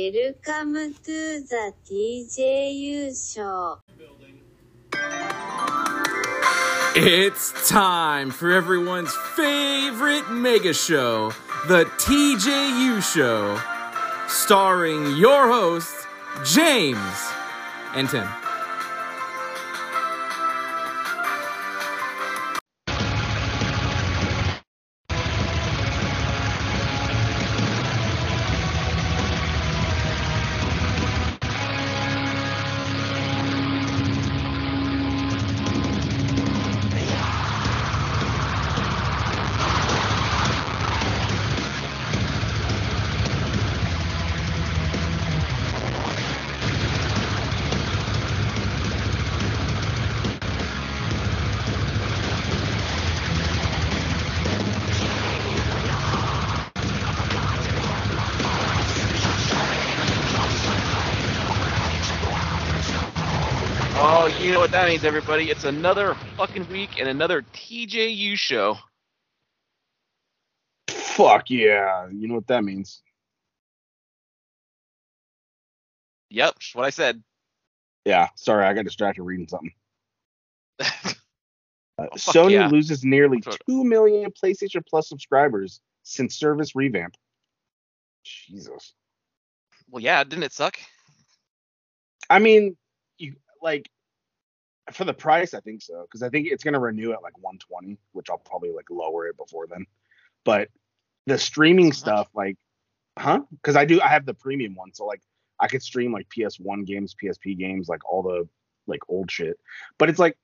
Welcome to the TJU show. It's time for everyone's favorite mega show, the TJU Show, starring your hosts, James and Tim. What that means, everybody? It's another fucking week and another TJU show. Fuck yeah. You know what that means. Yep, what I said. Yeah. Sorry, I got distracted reading something. Uh, Oh, Sony yeah. loses nearly That's what- 2 million PlayStation Plus subscribers since service revamp. Jesus. well, yeah, didn't it suck? I mean, you like for the price, I think so because I think it's gonna renew at like 120, which I'll probably like lower it before then. But the streaming stuff, like, huh? Because I do, I have the premium one, so like I could stream like PS1 games, PSP games, like all the like old shit. But it's like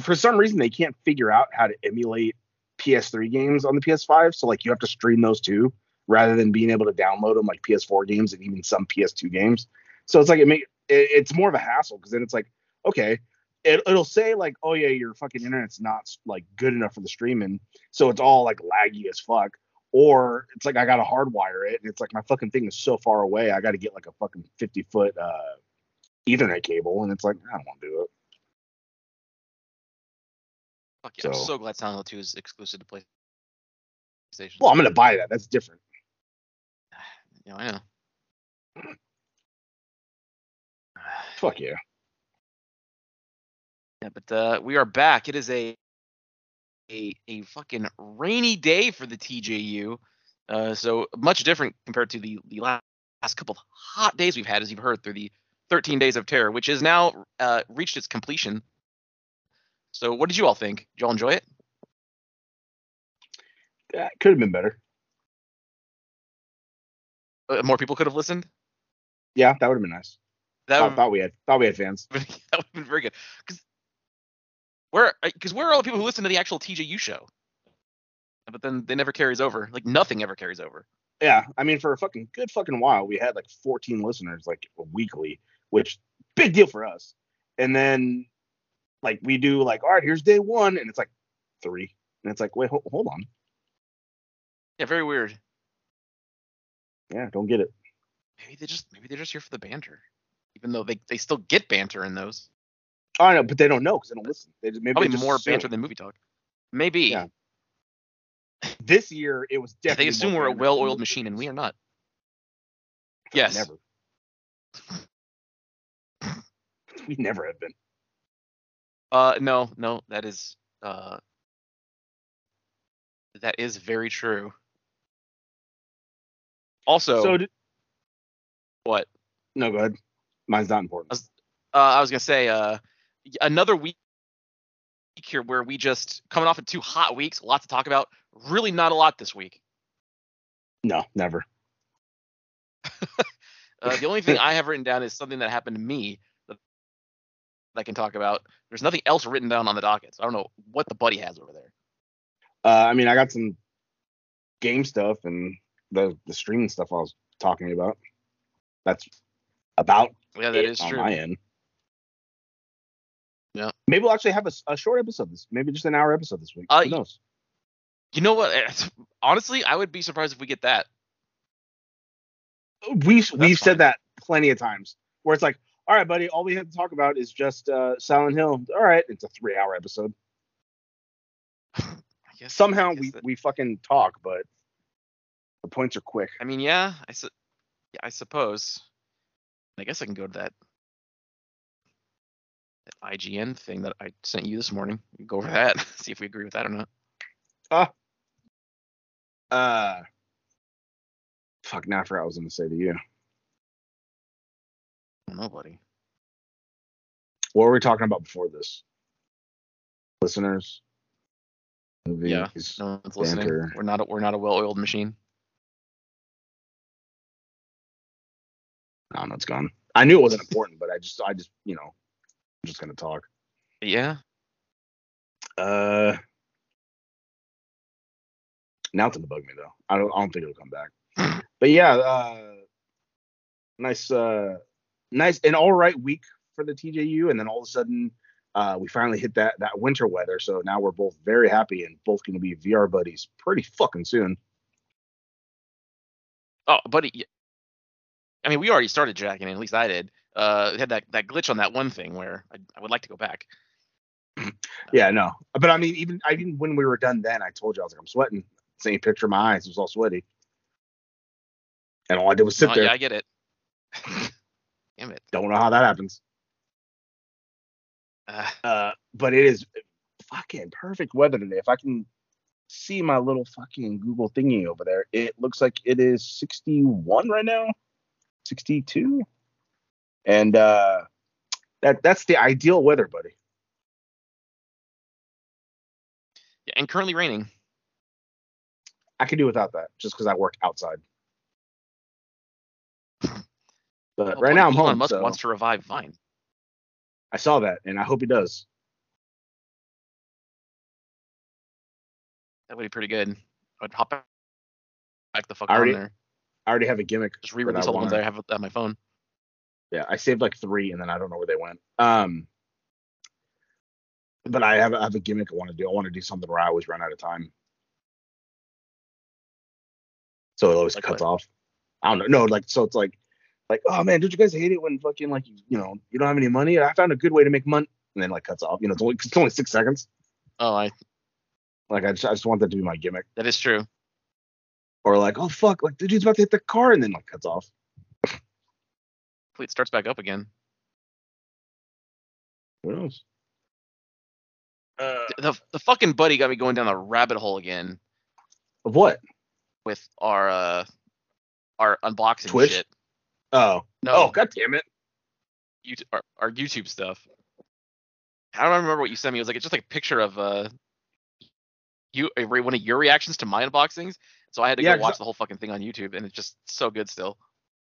for some reason they can't figure out how to emulate PS3 games on the PS5, so like you have to stream those too rather than being able to download them like PS4 games and even some PS2 games. So it's like it it, it's more of a hassle because then it's like okay, it, it'll say like oh yeah your fucking internet's not like good enough for the streaming, so it's all like laggy as fuck. Or it's like I gotta hardwire it, and it's like my fucking thing is so far away, I gotta get like a fucking 50 foot uh, Ethernet cable, and it's like I don't want to do it. Fuck yeah, I'm So- so glad Silent Hill 2 is exclusive to PlayStation. Well, I'm gonna buy that. That's different. yeah, I know. Fuck yeah. Yeah, but uh, we are back. It is a a a fucking rainy day for the TJU. Uh, so much different compared to the the last, couple of hot days we've had, as you've heard through the 13 days of terror, which has now uh, reached its completion. So, what did you all think? Did you all enjoy it? Yeah, could have been better. Uh, more people could have listened. Yeah, that would have been nice. That Thought, would thought we had thought we had fans. that would have been very good. Because where uh, because where are all the people who listen to the actual TJU show? But then they never carries over. Like nothing ever carries over. Yeah, I mean for a fucking good fucking while we had like 14 listeners like weekly, which big deal for us. And then like we do like all right, here's day one, and it's like three, and it's like wait, ho- hold on, Yeah, very weird. yeah, don't get it. Maybe they just maybe they're just here for the banter, even though they, they still get banter in those. I know, but they don't know because they don't listen. They just maybe Probably they just more assume. banter than movie talk. Maybe Yeah. This year it was they definitely. assume we're a well-oiled machine, and we are not. Yes. Never. we never have been. Uh, no, no, that is uh, that is very true. Also, So did, what? no, go ahead. Mine's not important. uh, I was gonna say uh, another week here where we just coming off of two hot weeks, lots to talk about. Really, not a lot this week. No, never. Uh, the only thing I have written down is something that happened to me that I can talk about. There's nothing else written down on the docket, so I don't know what the buddy has over there. Uh, I mean, I got some game stuff and the the streaming stuff I was talking about. That's about Yeah, that is on true. my end. Yeah. Maybe we'll actually have a short episode this. Maybe just an hour episode this week. Uh, Who knows? You know what? Honestly, I would be surprised if we get that. We've we've said that plenty of times. Where it's like, all right, buddy, all we have to talk about is just uh, Silent Hill. All right, it's a three hour episode. I guess Somehow we that- we fucking talk, but the points are quick. I mean, yeah, I su- yeah, I suppose. I guess I can go to that IGN thing that I sent you this morning. Go over that, see if we agree with that or not. Ah. Uh, fuck. Now I forgot what I was gonna say to you. I don't know, buddy. What were we talking about before this? Listeners, movies. Yeah, No one's listening. banter. We're not a, we're not a well-oiled machine. I don't know. It's gone. I knew it wasn't important, but I just, I just, you know, Just gonna talk. Yeah. Uh, now it's gonna bug me though. I don't, I don't think it'll come back. but yeah, uh, nice, uh, nice, an all right week for the TJU, and then all of a sudden, uh, we finally hit that that winter weather. So now we're both very happy and both gonna be VR buddies pretty fucking soon. Oh, buddy. I mean, we already started jacking in. At least I did. Uh, had that that glitch on that one thing where I, I would like to go back. Yeah, no, but I mean, even I even when we were done, then I told you I was like, I'm sweating. Same picture of my eyes it was all sweaty, and all I did was sit Oh, there. yeah, I get it. Damn it. Don't know how that happens. Uh, Uh, but it is fucking perfect weather today. If I can see my little fucking Google thingy over there, it looks like it is 61 right now, 62, and uh, that that's the ideal weather, buddy. yeah, and currently raining. I could do without that just because I work outside. But Oh, right boy, now I'm Elon home, Musk so wants to revive Vine. I saw that, and I hope he does. That would be pretty good. I'd hop back the fuck I on already- there. I already have a gimmick. Just re-release all the ones I have on my phone. Yeah, I saved like three, and then I don't know where they went. Um, but I have I have a gimmick I want to do. I want to do something where I always run out of time, so it always Like cuts what? off. I don't know. No, like so it's like like oh man, don't you guys hate it when fucking like you, you know you don't have any money? I found a good way to make money, and then like cuts off. You know, it's only it's only six seconds. Oh, I Like I just I just want that to be my gimmick. that is true. Or like oh fuck, like the dude's about to hit the car, and then like cuts off. Hopefully it starts back up again. Who else? Uh, The the fucking buddy got me going down the rabbit hole again of what? with our uh our unboxing Twitch? shit. Oh, No, oh, god damn it! YouTube, our, our YouTube stuff. I don't remember what you sent me. It was like it's just like a picture of uh you a one of your reactions to my unboxings. So I had to Yeah, go 'cause watch the whole fucking thing on YouTube, and it's just so good still.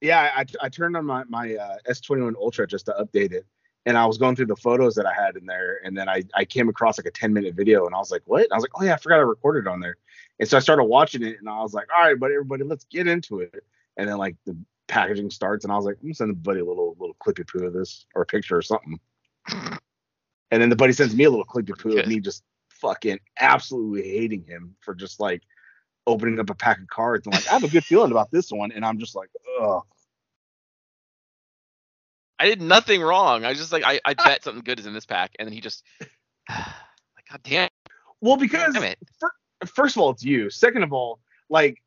Yeah, I, I turned on my my uh, S21 Ultra just to update it, and I was going through the photos that I had in there, and then I I came across like a 10 minute video, and I was like, what? And I was like, oh yeah, I forgot I recorded on there, and so I started watching it, and I was like, all right, but everybody, let's get into it, and then like the packaging starts, and I was like, I'm gonna send the buddy a little little clippy poo of this or a picture or something, and then the buddy sends me a little clippy poo of me just fucking absolutely hating him for just like opening up a pack of cards and like I have a good feeling about this one, and I'm just like, ugh. I did nothing wrong. I was just like I, I bet something good is in this pack, and then he just like God damn Well, because it. first of all, it's you. Second of all, like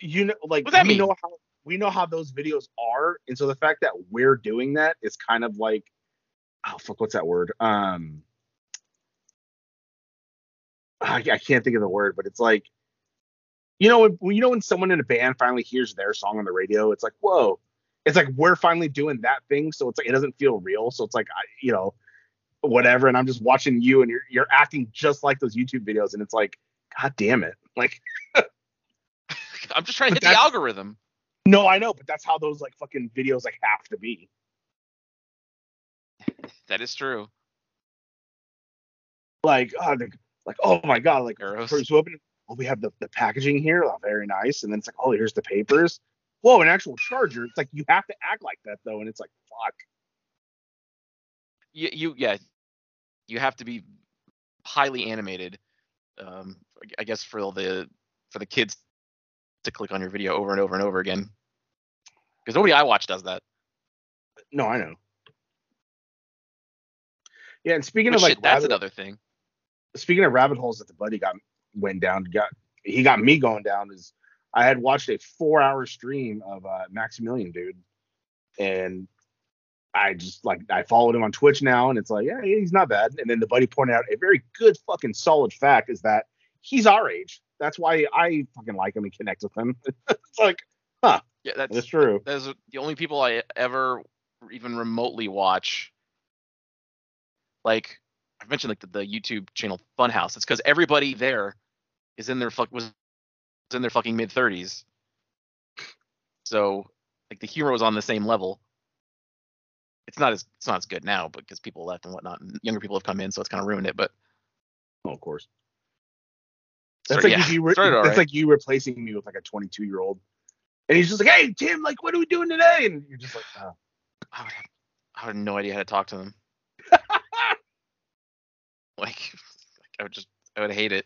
you know, like we mean? know how we know how those videos are, and so the fact that we're doing that is kind of like, oh fuck, what's that word? Um, I, I can't think of the word, but it's like, you know, when, you know when someone in a band finally hears their song on the radio, it's like, whoa, it's like we're finally doing that thing, so it's like it doesn't feel real, so it's like, I, you know, whatever, and I'm just watching you, and you're you're acting just like those YouTube videos, and it's like, god damn it, like. I'm just trying to hit the algorithm. No, I know, but that's how those like fucking videos like have to be. That is true. Like, oh, like, oh my god, like Gross. first we open, oh, we have the, the packaging here, oh, very nice, and then it's like, oh, here's the papers. Whoa, an actual charger. It's like you have to act like that though, and it's like, fuck. You, you yeah, you have to be highly animated. Um, I guess for the for the kids to click on your video over and over and over again. Because nobody I watch does that. No, I know. Yeah, and speaking Which of like shit, that's rabbit, another thing. speaking of rabbit holes that the buddy got went down, got he got me going down is I had watched a four hour stream of uh, Maximilian Dood, and I just like I followed him on Twitch now, and it's like, yeah, he's not bad. And then the buddy pointed out a very good fucking solid fact is that he's our age. That's why I fucking like him and connect with him. it's like, huh? Yeah, that's that's true. are the only people I ever even remotely watch. Like I've mentioned, like the, the YouTube channel Funhaus. It's because everybody there is in their fuck was in their fucking mid thirties. So like the humor was on the same level. It's not as it's not as good now because people left and whatnot, and younger people have come in, so it's kind of ruined it. But Oh, of course. That's like yeah, you re- that's right. like you replacing me with like a 22 year old, and he's just like, "Hey Tim, like, what are we doing today?" And you're just like, oh. I would have, I would have no idea how to talk to them. like, I would just I would hate it.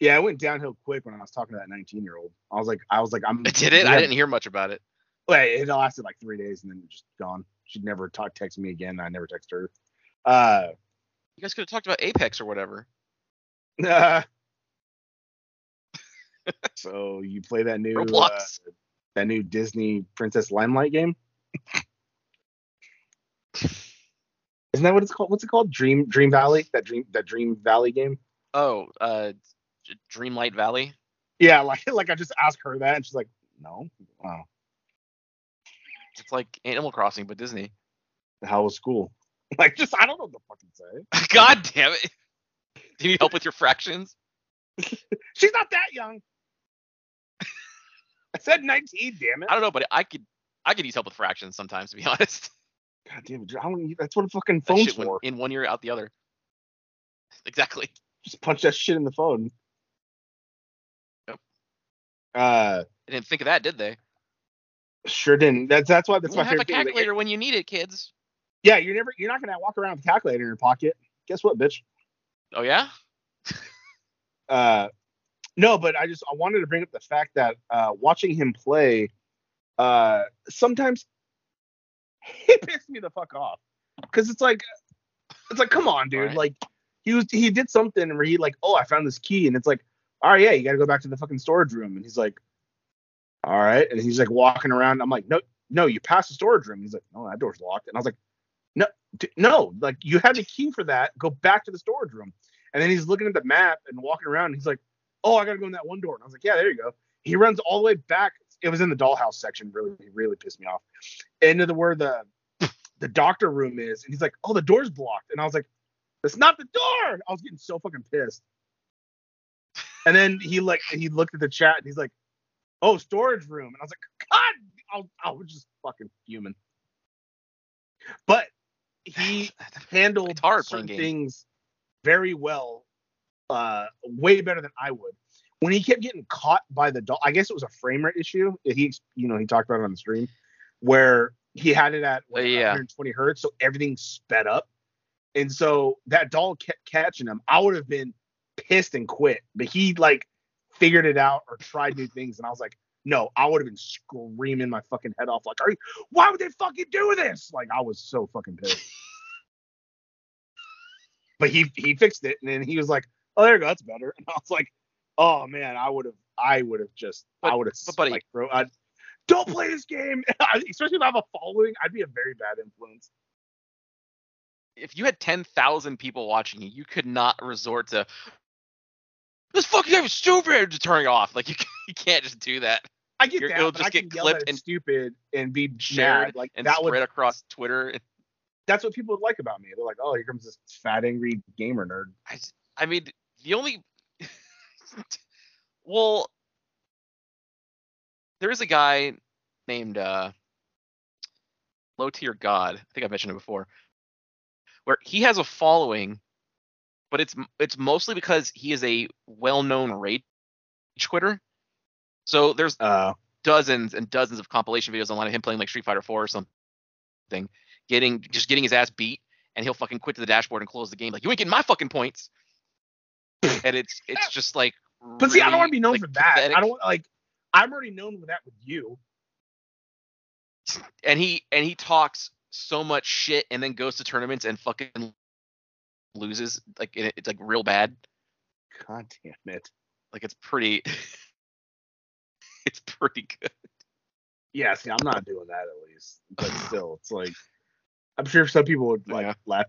"Yeah, I went downhill quick when I was talking to that 19 year old." I was like, I was like, I'm. Did it? we I didn't hear much about it. Wait, it lasted like three days and then just gone. She'd never talk text me again. I never text her. Uh, You guys could have talked about Apex or whatever. Uh, so you play that new uh, that new Disney Princess Limelight game? Isn't that what it's called? What's it called? Dream Dream Valley? That Dream that Dream Valley game? Oh, uh, Dreamlight Valley. Yeah, like like I just asked her that and she's like, no. Wow. It's like Animal Crossing, but Disney. How was school? Like just I don't know what to fucking say. God damn it! Do you need help with your fractions? She's not that young. I said 19, damn it. I don't know, but I could I could use help with fractions sometimes, to be honest. God damn it. I don't, that's what a fucking phone's went for. in one ear, out the other. Exactly. Just punch that shit in the phone. Uh, They didn't think of that, did they? sure didn't. That's that's why that's you my won't have a favorite thing. Calculator when you need it, kids. yeah, you're never you're not gonna walk around with a calculator in your pocket. Guess what, bitch? Oh yeah. Uh, no, but I just I wanted to bring up the fact that uh, watching him play, uh, sometimes he pissed me the fuck off because it's like it's like come on, dude. Right. Like he was he did something where he like oh I found this key and it's like all right yeah you got to go back to the fucking storage room and he's like all right and he's like walking around. I'm like no no you passed the storage room. He's like no that door's locked and I was like no d- no like you had the key for that. Go back to the storage room. And then he's looking at the map and walking around. And he's like, "Oh, I gotta go in that one door." And I was like, "Yeah, there you go." He runs all the way back. It was in the dollhouse section. Really, really pissed me off. Into the where the the doctor room is, and he's like, "Oh, the door's blocked." And I was like, "That's not the door." I was getting so fucking pissed. And then he like he looked at the chat and he's like, "Oh, storage room." And I was like, "God," I, I was just fucking human. But he handled certain things very well, uh, way better than I would. When he kept getting caught by the doll, I guess it was a frame rate issue. He, you know, he talked about it on the stream, where he had it at what, Uh, yeah. 120 hertz, so everything sped up, and so that doll kept catching him. I would have been pissed and quit, but he like figured it out or tried new things, and I was like, no, I would have been screaming my fucking head off, like, are you? Why would they fucking do this? Like, I was so fucking pissed. but he he fixed it, and then he was like, "Oh, there you go, that's better." And I was like, "Oh man, I would have, I would have just, I would have, but buddy- like, bro, I'd, don't play this game." Especially if I have a following, I'd be a very bad influence. If you had ten thousand people watching you, you could not resort to this fucking game is stupid to turn it off. Like you, you can't just do that. I get You're- that, it'll just I get clipped and stupid and be shared mad. Like and that spread would, across Twitter. That's what people would like about me. They're like, "Oh, here comes this fat angry gamer nerd." I, I mean, the only well, there is a guy named uh, Low Tier God. I think I mentioned it before, where he has a following, but it's it's mostly because he is a well-known rage quitter. So there's Uh, dozens and dozens of compilation videos online of him playing like Street Fighter 4 or something, getting just getting his ass beat, and he'll fucking quit to the dashboard and close the game. Like you ain't getting my fucking points. and it's it's just like. but see, I don't want to be known like, for that. pathetic. I don't like. I'm already known for that with you. And he and he talks so much shit and then goes to tournaments and fucking loses. Like it, it's like real bad. God damn it. Like it's pretty. it's pretty good. Yeah, see, I'm not doing that at least. But still, it's like I'm sure some people would like Yeah. laugh.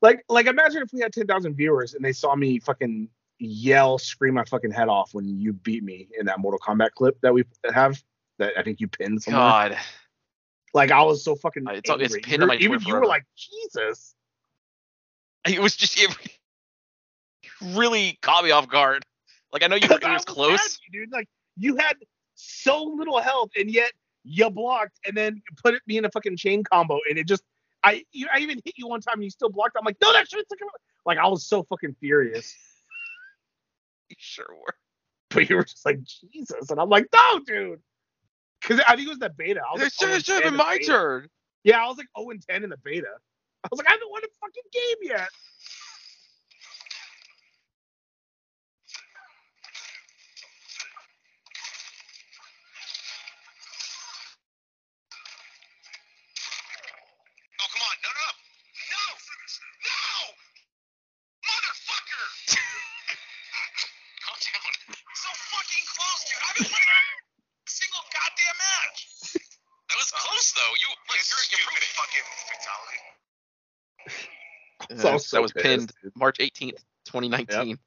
Like like imagine if we had 10,000 viewers and they saw me fucking yell, scream my fucking head off when you beat me in that Mortal Kombat clip that we have that I think you pinned somewhere. God, Like I was so fucking. Uh, it's- it's angry. pinned on my Even you were like Jesus. It was just it really caught me off guard. Like I know you were, it was close. you, dude. Like you had so little health and yet you blocked and then put it me in a fucking chain combo and it just. I you, I even hit you one time and you still blocked. I'm like, no, that shit's like, like I was so fucking furious. You sure were. but you were just like Jesus, and I'm like, no, dude, because I think it was the beta. I was It like, should have oh, been my beta. turn. Yeah, I was like 0 and 10 in the beta. I was like, I haven't won a fucking game yet. Oh, come on. No, no, no. No! No! Motherfucker! Calm down. So fucking close, dude. I've been winning a single goddamn match. That was close, though. You, like, you're, you're stupid fucking fatality. So I that was pissed, pinned dude. March 18th, 2019.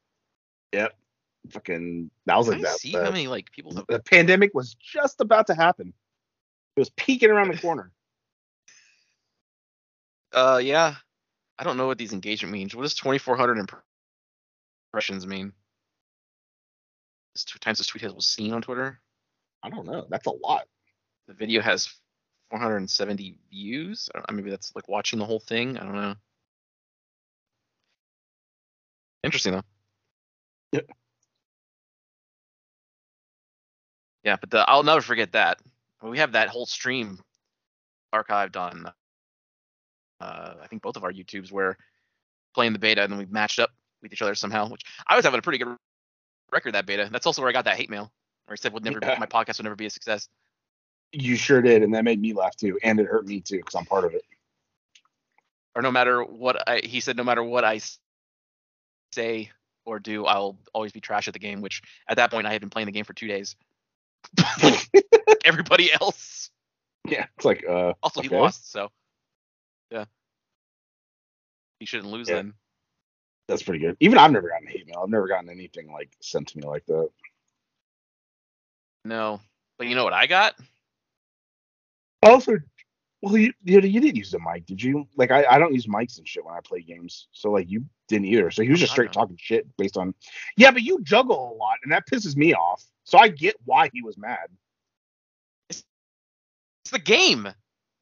Yep. Fucking, that was Can like I that. see the, how many like people? the pandemic was just about to happen. It was peeking around the corner. Uh, yeah. I don't know what these engagement means. What does 2,400 impressions mean? This two times this tweet has was seen on Twitter. I don't know. That's a lot. The video has 470 views. I don't know, maybe that's like watching the whole thing. I don't know. Interesting though. Yep. Yeah, but the, I'll never forget that. We have that whole stream archived on, uh, I think both of our YouTubes where playing the beta and then we matched up with each other somehow. Which I was having a pretty good record that beta. That's also where I got that hate mail, where I said would never Yeah. my podcast would never be a success. You sure did, and that made me laugh too, and it hurt me too because I'm part of it. or no matter what I he said no matter what I say or do I'll always be trash at the game which at that point I had been playing the game for 2 days like everybody else Yeah, it's like uh, also he lost so yeah he shouldn't lose Yeah. then that's pretty good. Even I've never gotten hate mail. I've never gotten anything like sent to me like that. no but you know what I got Also, well, you you, you did use the mic, did you? Like, I, I don't use mics and shit when I play games, so like you didn't either. So he was just I straight know. talking shit based on. Yeah, but you juggle a lot, and that pisses me off. So I get why he was mad. it's the game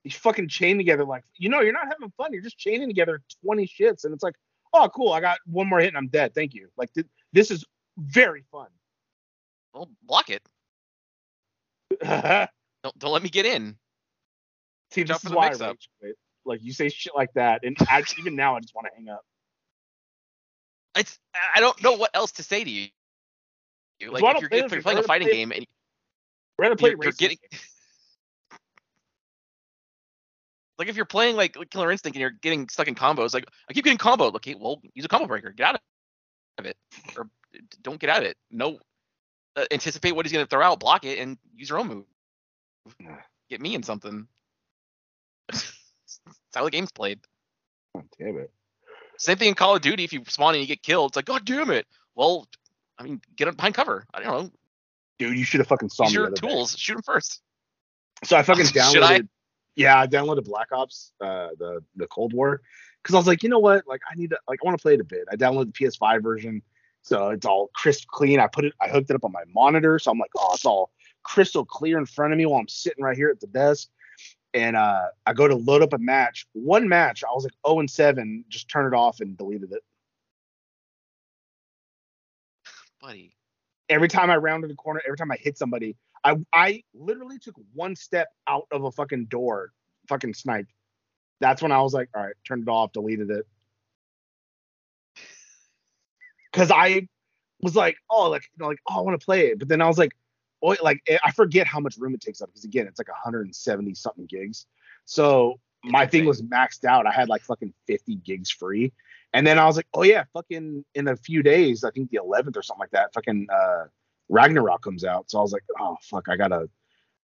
He's fucking chained together like you know you're not having fun. You're just chaining together twenty shits, and it's like, oh, cool, I got one more hit and I'm dead. Thank you. Like th- this is very fun. well block it don't don't let me get in See, this is why I rage quit. Like you say shit like that, and I, even now I just want to hang up. it's I don't know what else to say to you like if you're, play if you're playing a fighting play- game and We're gonna play you're, you're getting like if you're playing like, like Killer Instinct and you're getting stuck in combos, like I keep getting comboed. Okay, well use a combo breaker, get out of it, or don't get out of it. No, uh, anticipate what he's gonna throw out, block it, and use your own move. Get me in something. That's how the game's played. Oh, damn it. Same thing in Call of Duty. If you spawn and you get killed, it's like God damn it. Well, I mean, get up behind cover. I don't know. Dude, you should have fucking saw Use me your other day. tools. Shoot them first. So I fucking Should downloaded. I? Yeah, I downloaded Black Ops, uh, the the Cold War, because I was like, you know what? Like, I need to like I want to play it a bit. I downloaded the PS5 version, so it's all crisp clean. I put it, I hooked it up on my monitor, so I'm like, oh, it's all crystal clear in front of me while I'm sitting right here at the desk. And uh, I go to load up a match. One match, I was like 0 and 7, just turned it off and deleted it. Buddy. every time I rounded the corner, every time I hit somebody, I I literally took one step out of a fucking door, fucking sniped. That's when I was like, all right, turned it off, deleted it. Cause I was like, oh, like, you know, like, oh, I want to play it. But then I was like, like, I forget how much room it takes up. Because again, it's like 170 something gigs. So my thing was maxed out. I had like fucking 50 gigs free. And then I was like, oh yeah, fucking in a few days, I think the 11th or something like that, fucking uh, Ragnarok comes out. So I was like, oh fuck, I gotta,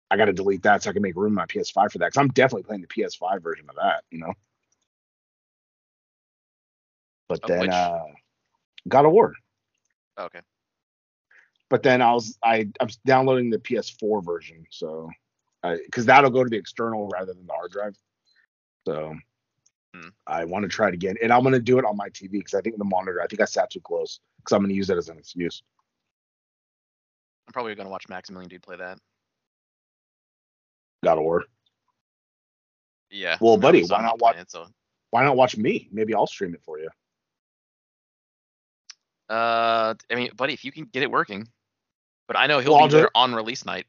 I gotta delete that so I can make room in my PS5 for that. Cause I'm definitely playing the PS5 version of that. You know, But Of then which? uh God of War. Okay. But then I was I I'm downloading the PS4 version, so I because that'll go to the external rather than the hard drive. So Hmm. I want to try it again, and I'm gonna do it on my TV because I think the monitor. I think I sat too close because I'm gonna use that as an excuse. I'm probably gonna watch Maximilian Dood play that. God of War. Yeah. Well, no, buddy, why not watch- it, so Why not watch me? Maybe I'll stream it for you. Uh, I mean, buddy, if you can get it working, but I know he'll Well, be there on release night.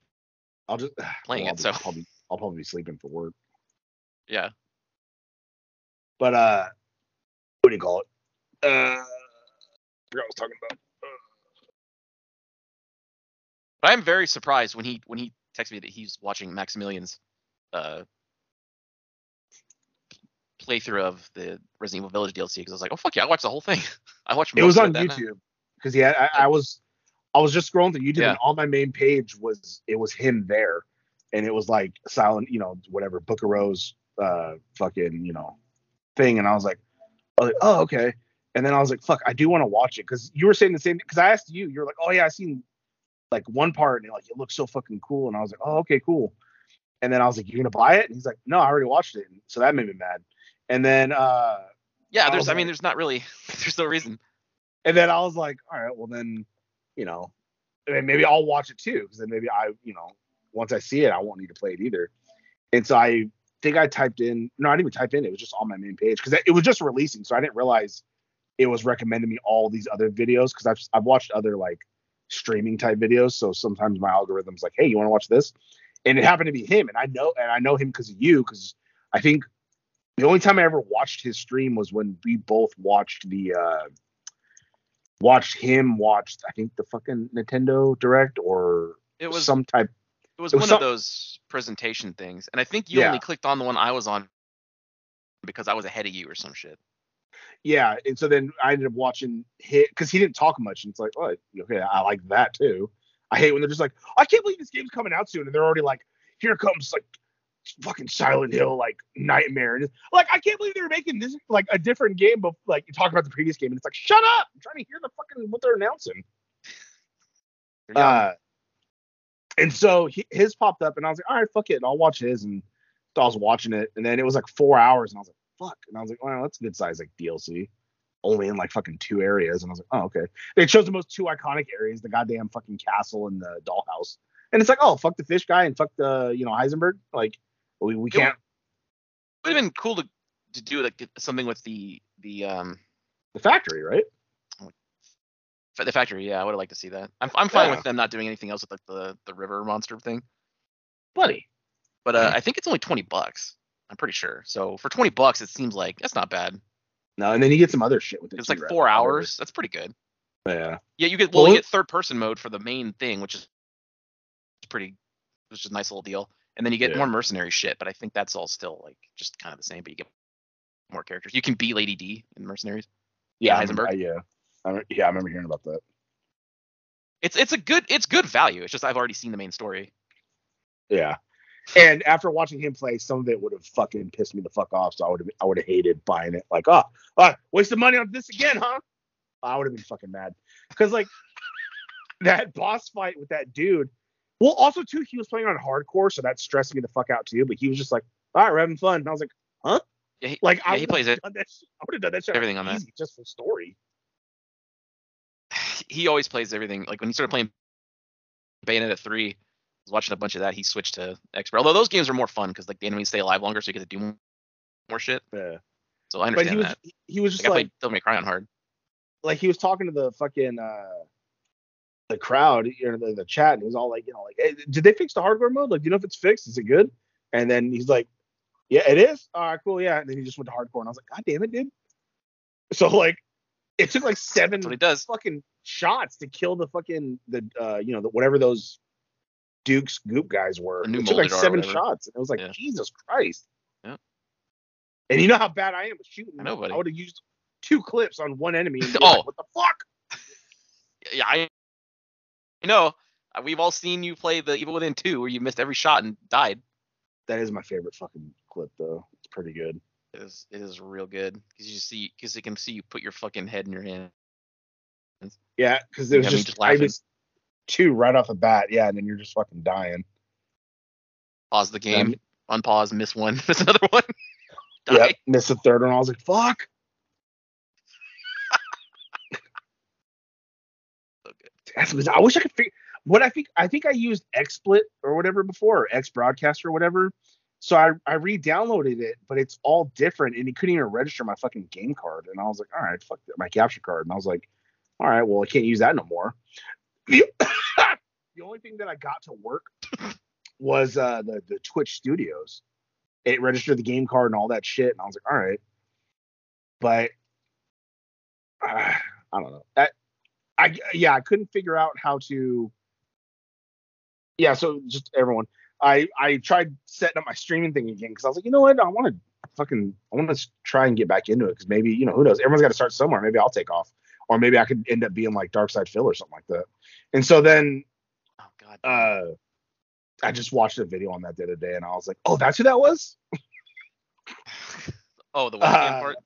I'll just Playing well, it, I'll so. be, I'll, be, I'll probably be sleeping for work. Yeah. But uh, what do you call it? Uh, I forgot what I was talking about. But I'm very surprised when he when he texted me that he's watching Maximilian's uh playthrough of the Resident Evil Village DLC because I was like, oh fuck yeah, I watched the whole thing. I watched. It was on. YouTube because yeah, I, I was I was just scrolling through YouTube Yeah. and on my main page was it was him there, and it was like silent, you know, whatever Book of Rose, uh, fucking you know, thing, and I was like, I was like, oh okay, and then I was like, fuck, I do want to watch it because you were saying the same because I asked you, you're like, oh yeah, I seen like one part and like it looks so fucking cool, and I was like, oh okay, cool, and then I was like, you're gonna buy it, and he's like, no, I already watched it, so that made me mad, and then uh. Yeah, there's. was I mean, like- there's not really. There's no reason. And then I was like, all right, well then, you know, I mean, maybe I'll watch it too, because then maybe I, you know, once I see it, I won't need to play it either. And so I think I typed in, no, I didn't even type in, it was just on my main page because it was just releasing, so I didn't realize it was recommending me all these other videos because I've I've watched other like streaming type videos, so sometimes my algorithm's like, hey, you want to watch this? And it happened to be him, and I know, and I know him because of you, because I think the only time I ever watched his stream was when we both watched the. uh watched him watch I think the fucking Nintendo Direct or It was. some type it was it was one some- of those presentation things, and I think you Yeah. only clicked on the one I was on because I was ahead of you or some shit. yeah and so then I ended up watching hit because he didn't talk much and it's like oh okay I like that too I hate when they're just like I can't believe this game's coming out soon and they're already like here comes like fucking Silent Hill like nightmare and it's, like I can't believe they were making this like a different game but like you talk about the previous game and it's like shut up I'm trying to hear the fucking what they're announcing You're. Uh, and so he, his popped up, and I was like, all right, fuck it, and I'll watch his. And so I was watching it, and then it was like four hours, and I was like, fuck, and I was like, well, that's a good size like DLC, only in like fucking two areas, and I was like, oh okay. They chose the most two iconic areas, the goddamn fucking castle and the dollhouse, and it's like, oh fuck the fish guy and fuck the you know Heisenberg, like we we It can't would have been cool to to do like something with the the um the factory, right? the factory. Yeah, I would have liked to see that. I'm I'm fine Yeah. with them not doing anything else with like the the river monster thing. Buddy, But uh, I think it's only twenty bucks. I'm pretty sure. So for twenty bucks, it seems like that's not bad. no, and then you get some other shit with it. It's like right? four hours. That's pretty good. Yeah. Yeah, you get well, Well, you get third person mode for the main thing, which is pretty, which is a nice little deal. And then you get Yeah. more mercenary shit, but I think that's all still like just kind of the same. But you get more characters. You can be Lady D in mercenaries. Yeah, I Heisenberg? remember- I- yeah, I, yeah, I remember hearing about that. It's it's a good it's good value. It's just I've already seen the main story. Yeah. And after watching him play, some of it would have fucking pissed me the fuck off. So I would have I would have hated buying it. Like, oh, uh, wasted money on this again, huh? I would have been fucking mad. Because like that boss fight with that dude. Well, also too, he was playing on hardcore, so that stressed me the fuck out too. But he was just like, all right, we're having fun. And I was like, Yeah, he, like yeah, I he plays it. done that I would have done that shit Everything on that. just for story. he always plays everything. Like when he started playing Bayonetta three, I was watching a bunch of that. He switched to expert. Although those games are more fun because like the enemies stay alive longer, so you get to do more, shit. Yeah. So I But he understand was that. he was just Like, I like played Devil May Cry on hard. like he was talking to the fucking uh the crowd you know the, the chat and he was all like you know like hey, did they fix the hardware mode like do you know if it's fixed is it good and then he's like yeah it is all right cool yeah and then he just went to hardcore and i was like god damn it dude so like it took like seven he does. fucking shots to kill the fucking the uh you know the, whatever those dukes goop guys were it took like seven shots and it was like Yeah. jesus christ Yeah. and you know how bad i am at shooting I know, buddy. i would have used two clips on one enemy and Oh. like, what the fuck Yeah, I, I know. Uh, We've all seen you play the Evil Within two, where you missed every shot and died. That is my favorite fucking clip, though. It's pretty good. It It is it is real good because you see because it can see you put your fucking head in your hand. Yeah, because there was just, just I was two right off the bat. Yeah, and then you're just fucking dying. Pause the game, unpause, miss one, miss another one. Die. Yep, missed the third one. I was like, fuck. So good. That's bizarre. I wish I could figure what I think. I think I used XSplit or whatever before, or X Broadcaster or whatever. So I I re-downloaded it, but it's all different, and it couldn't even register my fucking game card. And I was like, all right, fuck that, my capture card. And I was like, all right, well, I can't use that no more. The, only thing that I got to work was uh, the the Twitch Studios. It registered the game card and all that shit, and I was like, all right, but uh, I don't know. I, I yeah, I couldn't figure out how to. Yeah, so just everyone, I I tried setting up my streaming thing again because I was like, you know what, I want to fucking I want to try and get back into it because maybe you know who knows, everyone's got to start somewhere. Maybe I'll take off, or maybe I could end up being like DarksidePhil or something like that. And so then Oh god. uh, I just watched a video on that the other day, and I was like, oh, that's who that was, oh, the webcam uh, part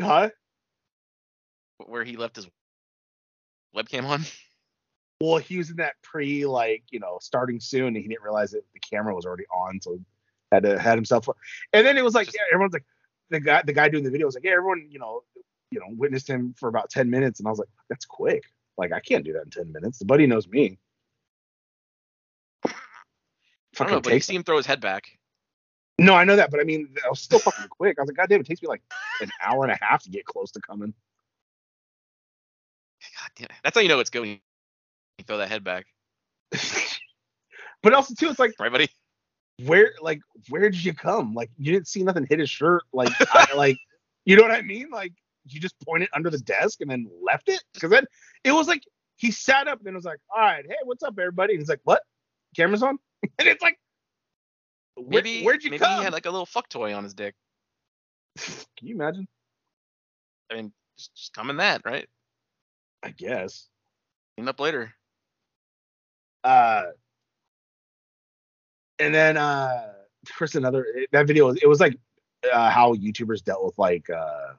huh? where he left his webcam on. Well, he was in that pre like you know starting soon, and he didn't realize that the camera was already on, so had to had himself. And then it was like Just- yeah, everyone's like the guy the guy doing the video was like yeah everyone you know you know witnessed him for about ten minutes, and I was like that's quick. Like I can't do that in ten minutes. The buddy knows me. I don't Fucking know, but you takes see him throw his head back. no, I know that, but I mean that was still fucking quick. I was like, God damn, it takes me like an hour and a half to get close to coming. Damn. That's how you know it's good when you throw that head back, but also too, it's like right, buddy? where like where did you come? Like you didn't see nothing hit his shirt. Like I, like you know what I mean? Like you just pointed under the desk and then left it because then it was like he sat up and then was like, all right, hey, what's up, everybody? And he's like, what? Cameras on? and it's like, where, Maybe where'd you maybe come? he had like a little fuck toy on his dick. Can you imagine? I mean, just, just come in that, right? I guess. Clean up later. Uh, and then uh, there's another that video. It was like uh, how YouTubers dealt with like uh,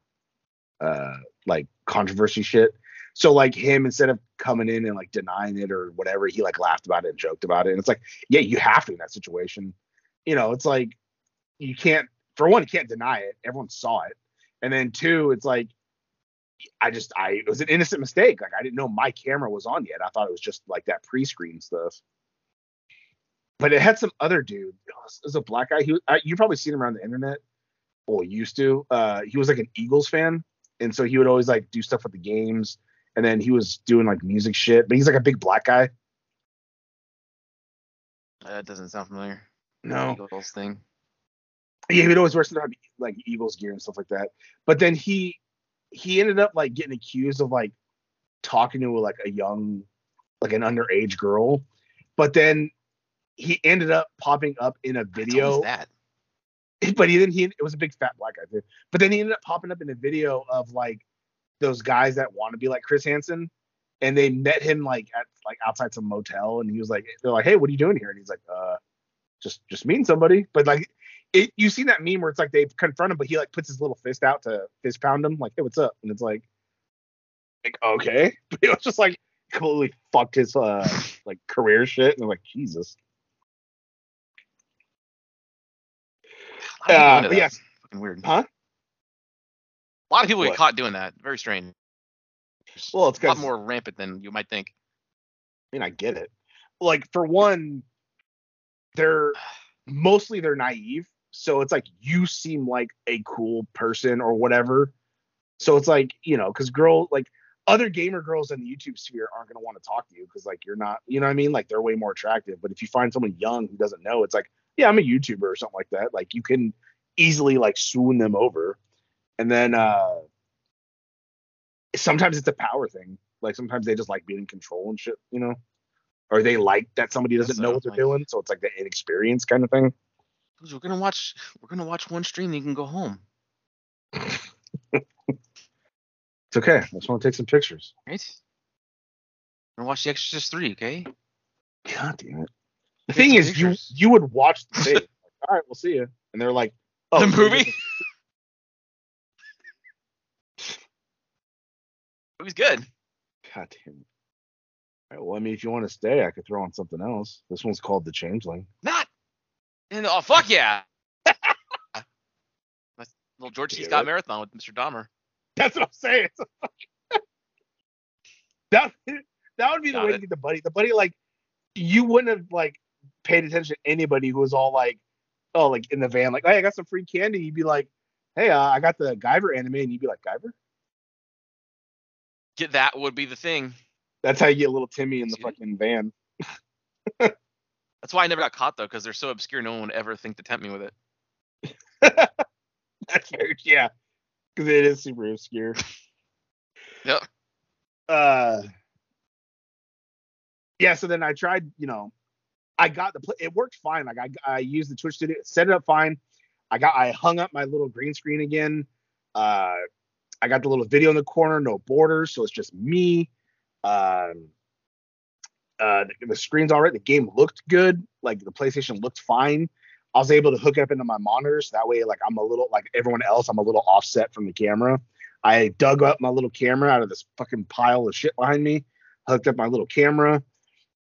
uh, like controversy shit. So like him, instead of coming in and like denying it or whatever, he like laughed about it and joked about it. And it's like, yeah, you have to in that situation. You know, it's like you can't. For one, you can't deny it. Everyone saw it. And then two, it's like I just I it was an innocent mistake. Like I didn't know my camera was on yet. I thought it was just like that pre-screen stuff. But it had some other dude. It was, it was a black guy. He was, I, you probably seen him around the internet. Well, used to. Uh, he was like an Eagles fan, and so he would always like do stuff with the games. And then he was doing like music shit. But he's like a big black guy. That doesn't sound familiar. No. Eagles thing. yeah, he'd always wear some like Eagles gear and stuff like that. But then he he ended up like getting accused of like talking to like a young like an underage girl. But then he ended up popping up in a video. that. But he then he it was a big fat black guy too. But then he ended up popping up in a video of like those guys that want to be like Chris Hansen. And they met him like at like outside some motel and he was like they're like, Hey, what are you doing here? And he's like, uh just just meeting somebody. But like it you seen that meme where it's like they confront him, but he like puts his little fist out to fist pound him, like, hey, what's up? And it's like like okay. But it was just like completely fucked his uh like career shit. And I'm like, Jesus. A lot of people Uh, yes. Fucking weird. Huh? A lot of people What? get caught doing that. Very strange. Well, it's a lot more rampant than you might think. I mean, I get it. Like for one, they're mostly they're naive, so it's like you seem like a cool person or whatever. So it's like you know, because girl like other gamer girls in the YouTube sphere aren't gonna want to talk to you because like you're not, you know what I mean? Like they're way more attractive. But if you find someone young who doesn't know, it's like, yeah, I'm a YouTuber or something like that. Like you can easily like swoon them over, and then uh sometimes it's a power thing. Like sometimes they just like being in control and shit, you know or they like that somebody doesn't know what they're like- doing, so it's like the inexperience kind of thing. We're gonna watch. We're gonna watch one stream. and you can go home. it's okay. I just want to take some pictures. Right. And watch The Exorcist three. Okay. God damn it. The take thing is, pictures. you you would watch the like, All right, we'll see you. And they're like, oh, the movie. It was good. God damn. All right, well, I mean, if you want to stay, I could throw on something else. This one's called The Changeling. Nah, and, oh fuck yeah. My little George C. Scott marathon with Mr. Dahmer. That's what I'm saying. It's a fucking- that that would be the Got way to get the buddy. The buddy, like, you wouldn't have like paid attention to anybody who was all like, oh, like in the van, like, hey, I got some free candy. You'd be like, hey, uh, I got the Guyver anime, and you'd be like, Guyver. Get that would be the thing. That's how you get little Timmy in the fucking van. That's why I never got caught though, because they're so obscure. No one would ever think to tempt me with it. That's very yeah, because it is super obscure. Yep. Uh, yeah. So then I tried. You know, I got the pl- it worked fine. Like I I used the Twitch studio, set it up fine. I got I hung up my little green screen again. Uh, I got the little video in the corner, no borders, so it's just me. Um, uh, the, the screen's all right. The game looked good. Like the PlayStation looked fine. I was able to hook it up into my monitors. That way, like I'm a little like everyone else, I'm a little offset from the camera. I dug up my little camera out of this fucking pile of shit behind me, hooked up my little camera,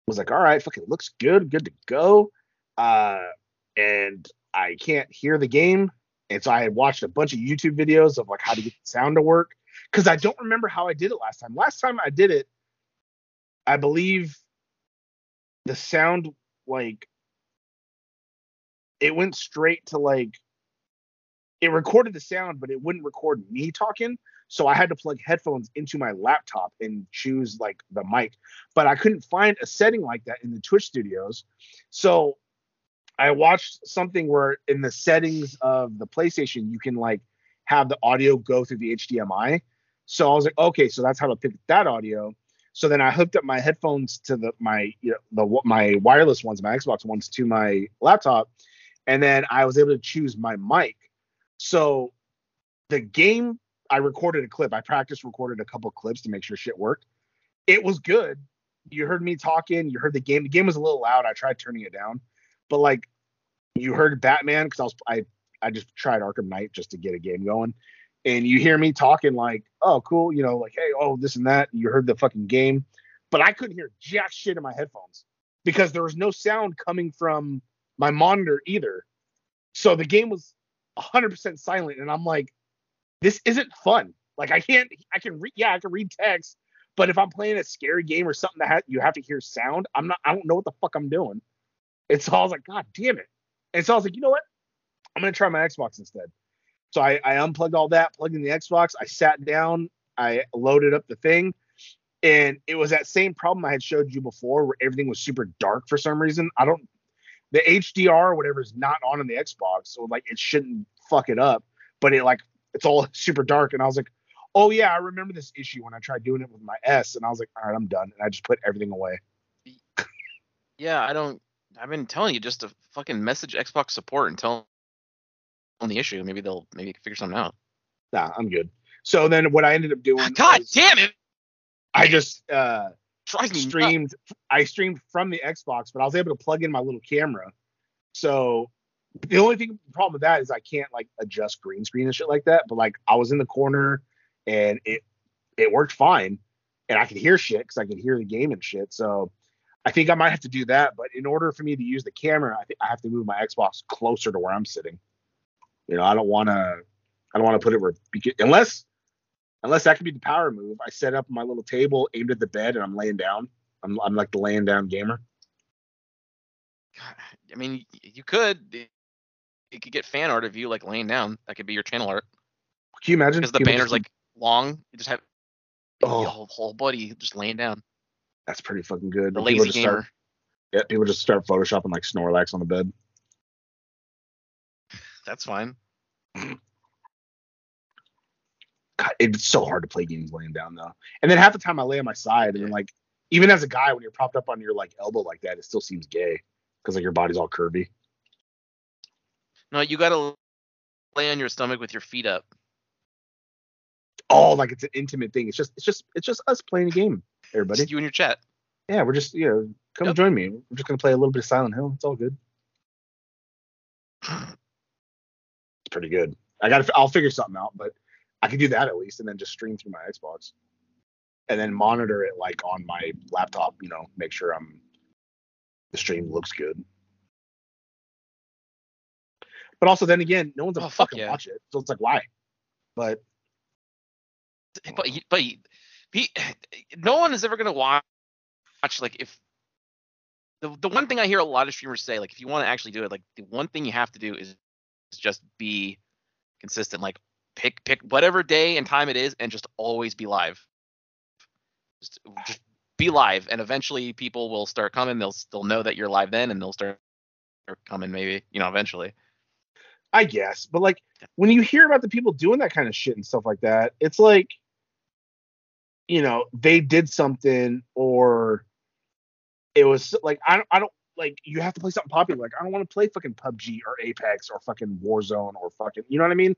was like, all right, fucking looks good, good to go. Uh, and I can't hear the game. And so I had watched a bunch of YouTube videos of like how to get the sound to work. Cause I don't remember how I did it last time. Last time I did it, I believe the sound like it went straight to like it recorded the sound, but it wouldn't record me talking. So I had to plug headphones into my laptop and choose like the mic. But I couldn't find a setting like that in the Twitch studios. So I watched something where in the settings of the PlayStation, you can like have the audio go through the HDMI. So I was like, okay, so that's how to pick that audio. So then I hooked up my headphones to the my you know, the my wireless ones, my Xbox ones to my laptop, and then I was able to choose my mic. So the game, I recorded a clip. I practiced recorded a couple clips to make sure shit worked. It was good. You heard me talking. You heard the game. The game was a little loud. I tried turning it down, but like you heard Batman because I was I I just tried Arkham Knight just to get a game going, and you hear me talking like, oh cool, you know, like hey, oh this and that. You heard the fucking game, but I couldn't hear jack shit in my headphones because there was no sound coming from my monitor either. So the game was 100% silent and i'm like this isn't fun. Like i can't i can read yeah i can read text but if i'm playing a scary game or something that ha- you have to hear sound i'm not i don't know what the fuck i'm doing. And so i was like god damn it. And so i was like you know what? I'm gonna try my xbox instead so i, I unplugged all that plugged in the xbox i sat down i loaded up the thing and it was that same problem i had showed you before where everything was super dark for some reason i don't the HDR or whatever is not on in the Xbox, so like it shouldn't fuck it up. But it like it's all super dark, and I was like, oh yeah, I remember this issue when I tried doing it with my S, and I was like, all right, I'm done, and I just put everything away. Yeah, I don't. I've been telling you just to fucking message Xbox support and tell the issue. Maybe they'll maybe figure something out. Nah, I'm good. So then what I ended up doing, God was damn it! I just uh, Drives me nuts. streamed. I streamed from the Xbox, but I was able to plug in my little camera. So the only thing problem with that is I can't like adjust green screen and shit like that. But like I was in the corner and it it worked fine, and I could hear shit because I could hear the game and shit. So I think I might have to do that. But in order for me to use the camera, I think I have to move my Xbox closer to where I'm sitting. You know, I don't want to. I don't want to put it where unless unless that could be the power move. I set up my little table aimed at the bed and I'm laying down. I'm I'm like the laying down gamer. God, I mean, you could. You could get fan art of you like laying down. That could be your channel art Can you imagine? because the banner's just- like long. You just have oh, your whole, whole buddy just laying down. that's pretty fucking good. The lazy just start- gamer. yeah, people just start photoshopping like Snorlax on the bed. That's fine. God, it's so hard to play games laying down though. And then half the time I lay on my side, and then like even as a guy, when you're propped up on your like elbow like that, it still seems gay because like your body's all curvy. No, you gotta lay on your stomach with your feet up. Oh, like it's an intimate thing. It's just it's just it's just us playing a game, everybody. Just you and your chat. Yeah, we're just you know come Yep. join me. We're just gonna play a little bit of Silent Hill. It's all good. It's pretty good. I got I'll figure something out, but I could do that at least, and then just stream through my Xbox. and then monitor it like on my laptop. You know, make sure I'm the stream looks good. But also, then again, no one's gonna Oh, fuck fucking yeah. watch it, so it's like why? But but but he, he, no one is ever gonna watch like if the the one thing I hear a lot of streamers say like if you want to actually do it like the one thing you have to do is, just be consistent like pick pick whatever day and time it is and just always be live just, just be live and eventually people will start coming they'll they'll know that you're live then and they'll start coming maybe you know eventually I guess. But like when you hear about the people doing that kind of shit and stuff like that, it's like, you know, they did something or it was like I I don't like you have to play something popular. Like I don't want to play fucking PUBG or Apex or fucking Warzone or fucking you know what I mean?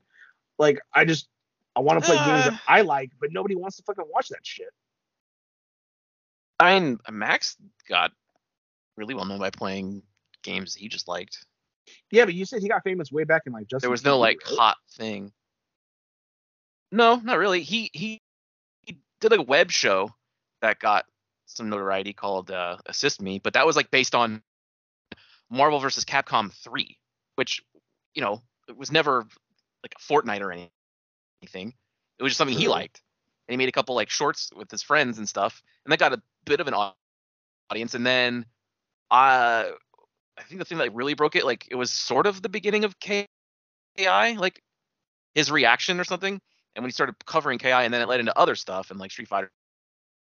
Like I just I want to play games Uh. that I like, but nobody wants to fucking watch that shit. I mean, Max got really well known by playing games he just liked. Yeah, but you said he got famous way back in like just there was no like hot thing. No, not really. He he he did like a web show that got some notoriety called uh, Assist Me, but that was like based on Marvel versus Capcom 3, which you know it was never like a Fortnite or anything. It was just something he liked, and he made a couple like shorts with his friends and stuff, and that got a bit of an audience. And then uh, I think the thing that really broke it, like it was sort of the beginning of KI, like his reaction or something. And when he started covering KI, and then it led into other stuff and like Street Fighters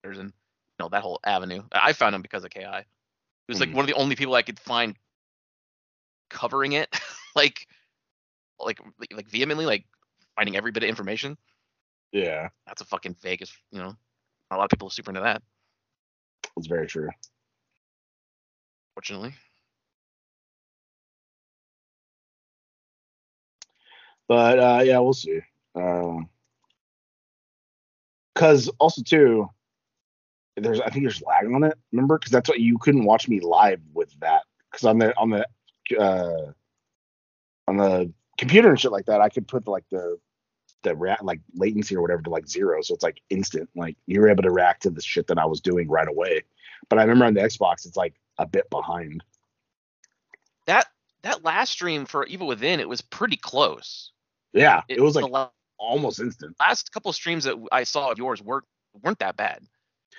and you know that whole avenue. I found him because of KI. He was like Mhm. one of the only people I could find covering it, like like like vehemently, like finding every bit of information. Yeah, That's a fucking Vegas, you know. A lot of people are super into that, that's very true. fortunately. But uh, yeah, we'll see. Because also too, there's I think there's lag on it. Remember? Because that's what you couldn't watch me live with that. Because on the on the uh, on the computer and shit like that, I could put like the the rea- like latency or whatever to like zero, so it's like instant. Like you were able to react to the shit that I was doing right away. But I remember on the Xbox, it's like a bit behind. That that last stream for Evil Within, it was pretty close. Yeah, it, was the like la- almost instant. last couple of streams that I saw of yours weren't weren't that bad.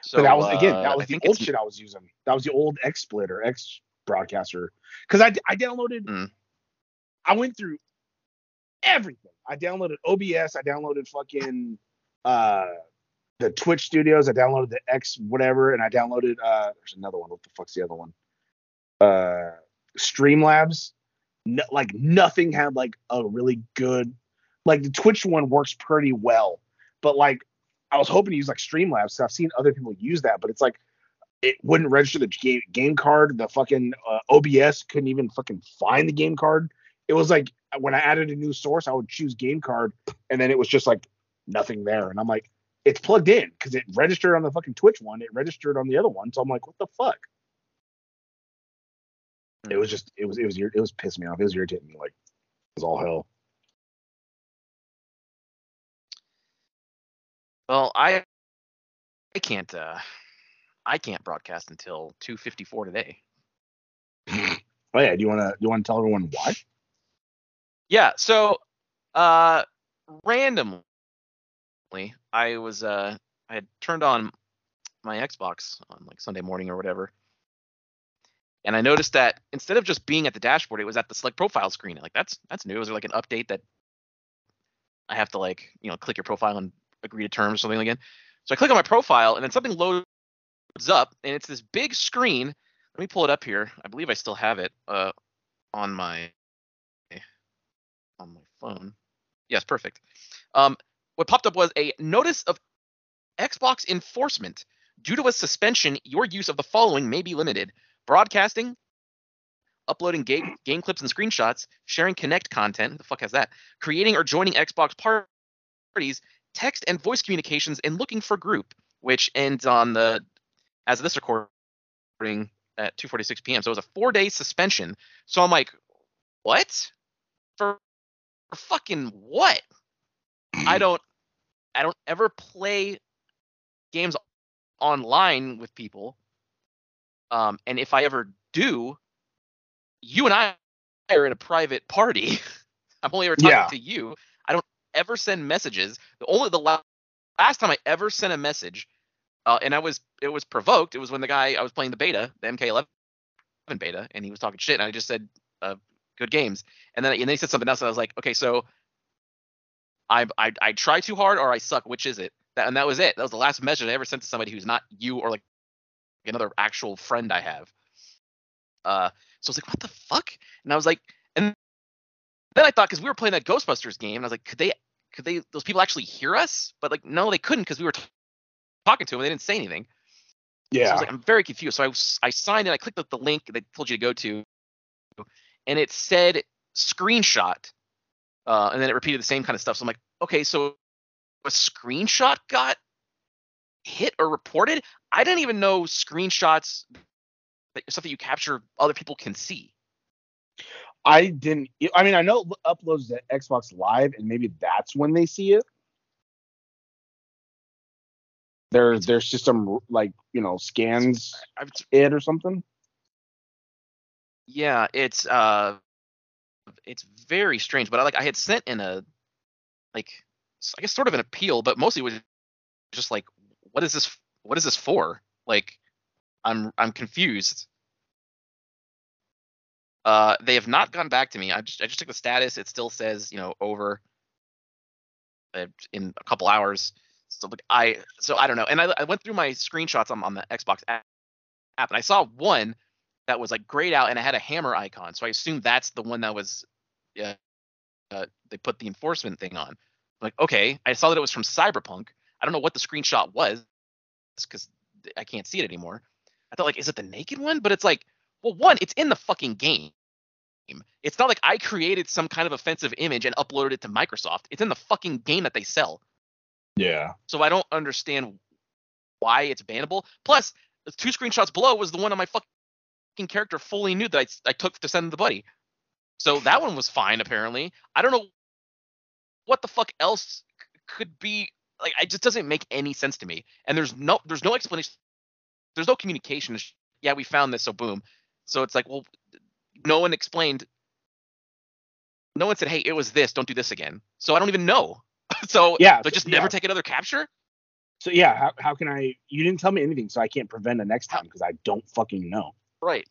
So but that was again, uh, that I was the old shit I was using. That was the old X Split or X broadcaster. Because I I downloaded, Mm. I went through everything. I downloaded OBS. I downloaded fucking uh the Twitch Studios. I downloaded the X whatever, and I downloaded uh there's another one. What the fuck's the other one? Uh Streamlabs. No, like nothing had like a really good like the Twitch one works pretty well, but like I was hoping to use like Streamlabs. So I've seen other people use that, but it's like it wouldn't register the game, game card. The fucking uh, OBS couldn't even fucking find the game card. It was like when I added a new source, I would choose game card, and then it was just like nothing there. And I'm like, it's plugged in because it registered on the fucking Twitch one. It registered on the other one. So I'm like, what the fuck? It was just, it was, it was, it was pissing me off. It was irritating me. Like, it was all hell. Well, I I can't uh I can't broadcast until 2:54 today. Oh yeah, do you want to, do you want to tell everyone why? Yeah, so uh randomly I was uh I had turned on my Xbox on like Sunday morning or whatever. And I noticed that instead of just being at the dashboard, it was at the select profile screen. Like that's that's new. Is there like an update that I have to like, you know, click your profile and agree to terms or something again? So I click on my profile and then something loads up and it's this big screen. Let me pull it up here. I believe I still have it uh on my on my phone. Yes, perfect. Um, what popped up was a notice of Xbox enforcement. Due to a suspension, your use of the following may be limited: broadcasting, uploading game, game clips and screenshots, sharing Connect content. The fuck has that? Creating or joining Xbox parties, text and voice communications, and looking for group, which ends on the as of this recording at 2:46 p.m. So it was a four-day suspension. So I'm like, what? For for fucking what? I don't I don't ever play games online with people. Um, and if I ever do, you and I are in a private party. I'm only ever talking Yeah. to you. I don't ever send messages. The only the la- last time I ever sent a message, uh, and I was it was provoked. It was when the guy I was playing the beta, the MK11 beta, and he was talking shit, and I just said, uh, "Good games," and then and then he said something else, and I was like, "Okay, so I I I try too hard or I suck. Which is it?" That, and that was it. That was the last message I ever sent to somebody who's not you or like another actual friend I have. Uh, so I was like, "What the fuck?" And I was like, and then I thought because we were playing that Ghostbusters game, and I was like, could they could they those people actually hear us? But like, no, they couldn't because we were t- talking to them. and They didn't say anything. So I Yeah. was like, I'm very confused. So I, I signed in, I clicked the, the link they told you to go to, and it said screenshot, uh, and then it repeated the same kind of stuff. So I'm like, okay, so a screenshot got hit or reported. I didn't even know screenshots, that, stuff that you capture, other people can see. I didn't. I mean, I know it uploads to Xbox Live, and maybe that's when they see it. Their their system like you know scans it or something. yeah, it's uh, it's very strange. But I like I had sent in a like i guess sort of an appeal, but mostly was just like, what is this? What is this for? Like, I'm I'm confused. Uh, they have not gone back to me. I just I just took the status. It still says you know over. uh, In a couple hours, so like I so I don't know. And I, I went through my screenshots on, on the Xbox app, and I saw one that was like grayed out and it had a hammer icon. So I assumed that's the one that was, yeah, uh, they put the enforcement thing on. like, okay, I saw that it was from Cyberpunk. I don't know what the screenshot was because I can't see it anymore. I thought like, is it the naked one? But it's like, well, one, it's in the fucking game. It's not like I created some kind of offensive image and uploaded it to Microsoft. It's in the fucking game that they sell. Yeah. So I don't understand why it's bannable. Plus, two screenshots below was the one of my fucking character fully nude that I, I took to send the buddy. So that one was fine apparently. I don't know what the fuck else could be like. It just doesn't make any sense to me. And there's no there's no explanation. There's no communication. Yeah, we found this, so boom. So it's like, well, no one explained. No one said, hey, it was this. Don't do this again. So I don't even know. so Yeah, so so- just never take another capture. So yeah, how, how can I? You didn't tell me anything, so I can't prevent it next time because I don't fucking know. Right.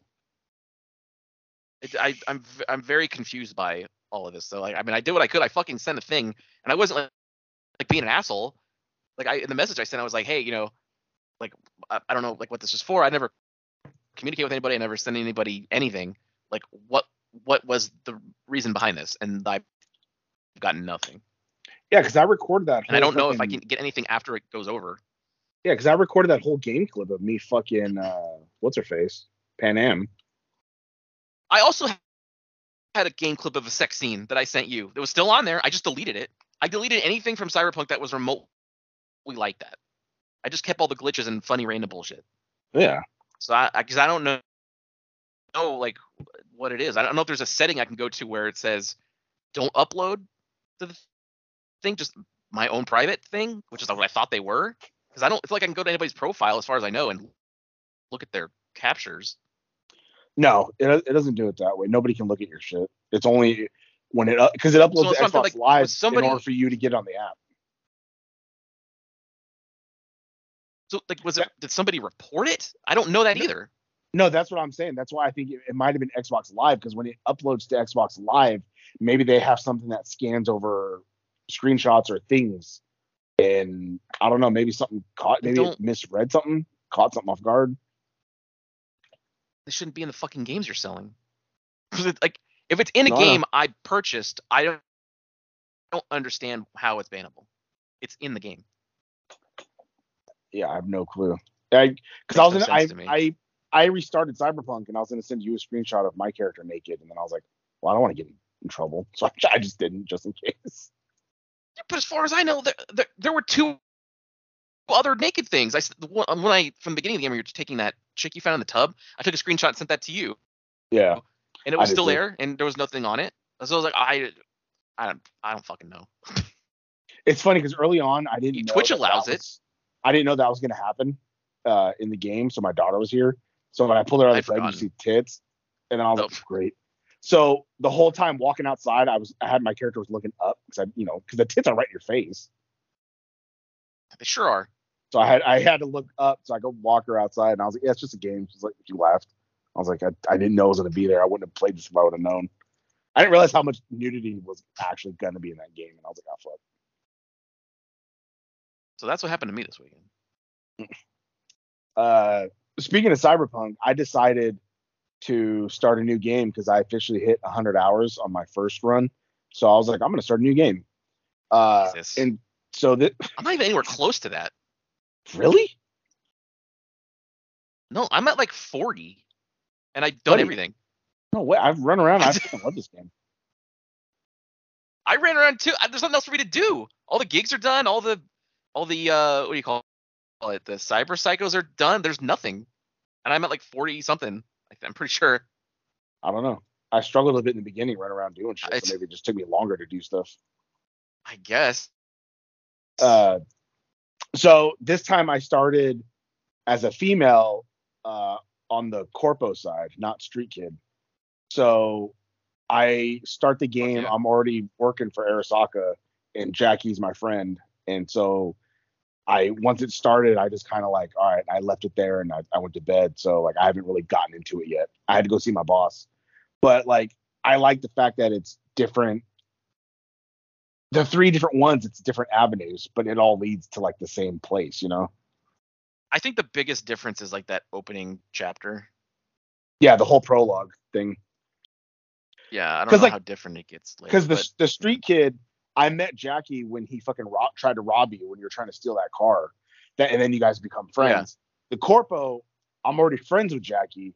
It, I, I'm I'm very confused by all of this. So like, I mean, I did what I could. I fucking sent a thing, and I wasn't like, like being an asshole. Like I in the message I sent, I was like, hey, you know, like I, I don't know like what this is for. I never communicate with anybody. I never send anybody anything. Like what what was the reason behind this? And I've gotten nothing. Yeah, because I recorded that. And I don't know if I can get anything after it goes over. Yeah, because I recorded that whole game clip of me fucking uh, what's her face, Panam. I also had a game clip of a sex scene that I sent you. It was still on there. I just deleted it. I deleted anything from Cyberpunk that was remotely like that. I just kept all the glitches and funny random bullshit. Yeah. So I, because I, don't know, know like what it is. I don't know if there's a setting I can go to where it says don't upload to the thing, just my own private thing, which is what I thought they were. Because I don't feel like I can go to anybody's profile as far as I know and look at their captures. No, it, it doesn't do it that way. Nobody can look at your shit. It's only when it uh, because it uploads to Xbox like- Live somebody- in order for you to get on the app. So like, was it? Did somebody report it? I don't know that either. No, that's what I'm saying. That's why I think it, it might have been Xbox Live because when it uploads to Xbox Live, maybe they have something that scans over screenshots or things, and I don't know. Maybe something caught. Maybe it misread something, caught something off guard. They shouldn't be in the fucking games you're selling. like if it's in a No, I game I purchased, I don't don't understand how it's bannable. It's in the game. Yeah, I have no clue. I because I was no in, I, to. I I restarted Cyberpunk and I was gonna send you a screenshot of my character naked, and then I was like, well, I don't want to get in trouble, so I, I just didn't, just in case. But as far as I know, there, there, there were two other naked things. I the when I from the beginning of the game, you were taking that chick you found in the tub. I took a screenshot and sent that to you, Yeah, and it was still there, and there was nothing on it. So I was like, I, I don't, I don't fucking know. it's funny because early on I didn't. know Twitch allows it. was- I didn't know that was gonna happen. uh, in the game, so my daughter was here. So when I pulled her out of the bed, you see tits, and I was Oh. like, great. So the whole time walking outside, I was I had my character was looking up because I you know because the tits are right in your face. They sure are. So I had I had to look up so I go walk her outside, and I was like, yeah, it's just a game. She's like, she laughed. I was like, I, I didn't know it was gonna be there. I wouldn't have played this if I would have known. I didn't realize how much nudity was actually gonna be in that game, and I was like, oh fuck. So that's what happened to me this weekend. uh, speaking of cyberpunk i decided to start a new game because i officially hit 100 hours on my first run so i was like i'm going to start a new game uh, Jesus. and so that I'm not even anywhere close to that. really No, I'm at like 40, and I've done Buddy. everything. no way i've run around i fucking love this game I ran around too. There's nothing else for me to do. All the gigs are done. All the, all the, uh, what do you call it? The cyber psychos are done. There's nothing, and I'm at like 40 something. I- I'm pretty sure. i don't know i struggled a bit in the beginning running around doing shit It's- so maybe it just took me longer to do stuff I guess. uh, so this time I started as a female uh, on the corpo side, not street kid. So I start the game. yeah. I'm already working for Arasaka, and Jackie's my friend, and so I once it started, I just kind of like, all right, I left it there, and I, I went to bed. So like, I haven't really gotten into it yet. I had to go see my boss, but like, I like the fact that it's different the three different ones it's different avenues but it all leads to like the same place you know I think the biggest difference is like that opening chapter. yeah the whole prologue thing Yeah, I don't know like- how different it gets. Because the the street kid i met jackie when he fucking ro- tried to rob you when you were trying to steal that car. That and then you guys become friends. The corpo i'm already friends with jackie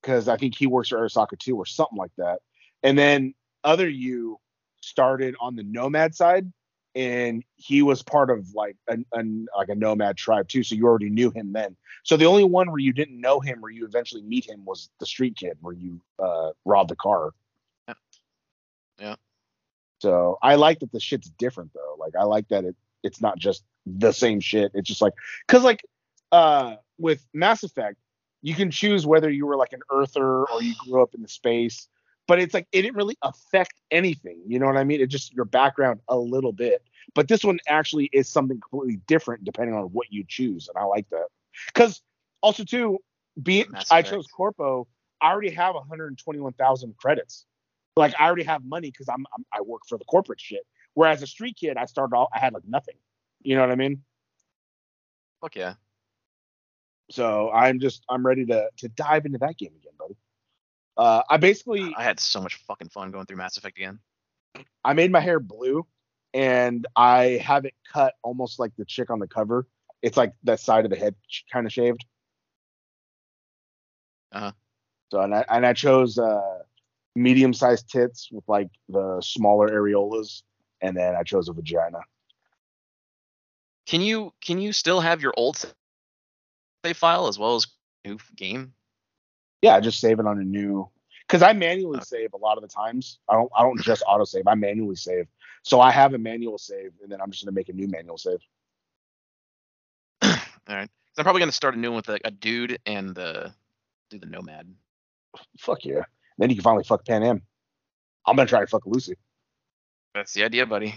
because i think he works for arasaka too or something like that. And then other you started on the nomad side and he was part of like an, an like a nomad tribe too so you already knew him then. So the only one where you didn't know him where you eventually meet him was the street kid where you uh robbed the car. Yeah. Yeah. So i like that the shit's different though. Like i like that it it's not just the same shit. It's just like because like uh with mass effect you can choose whether you were like an earther or you grew up in the space but it's like it didn't really affect anything. You know what i mean? It just your background a little bit. But this one actually is something completely different depending on what you choose and i like that. Because also too being i chose corpo i already have 121000 credits like i already have money because I'm, I'm i work for the corporate shit whereas a street kid i started off i had like nothing you know what i mean fuck yeah. so i'm just i'm ready to to dive into that game again buddy uh i basically I had so much fucking fun going through Mass Effect again. I made my hair blue and I have it cut almost like the chick on the cover. It's like that side of the head kind of shaved. Uh-huh. So and I and I chose uh medium sized tits with like the smaller areolas and then I chose a vagina. Can you can you still have your old save file as well as new game? Yeah, I just save it on a new because I manually save a lot of the times. I don't I don't just auto save. I manually save. So I have a manual save and then I'm just gonna make a new manual save. All right. 'Cause I'm probably gonna start a new one with like a dude and the do the nomad. Fuck yeah. Then you can finally fuck Panam. I'm gonna try to fuck Lucy. That's the idea, buddy.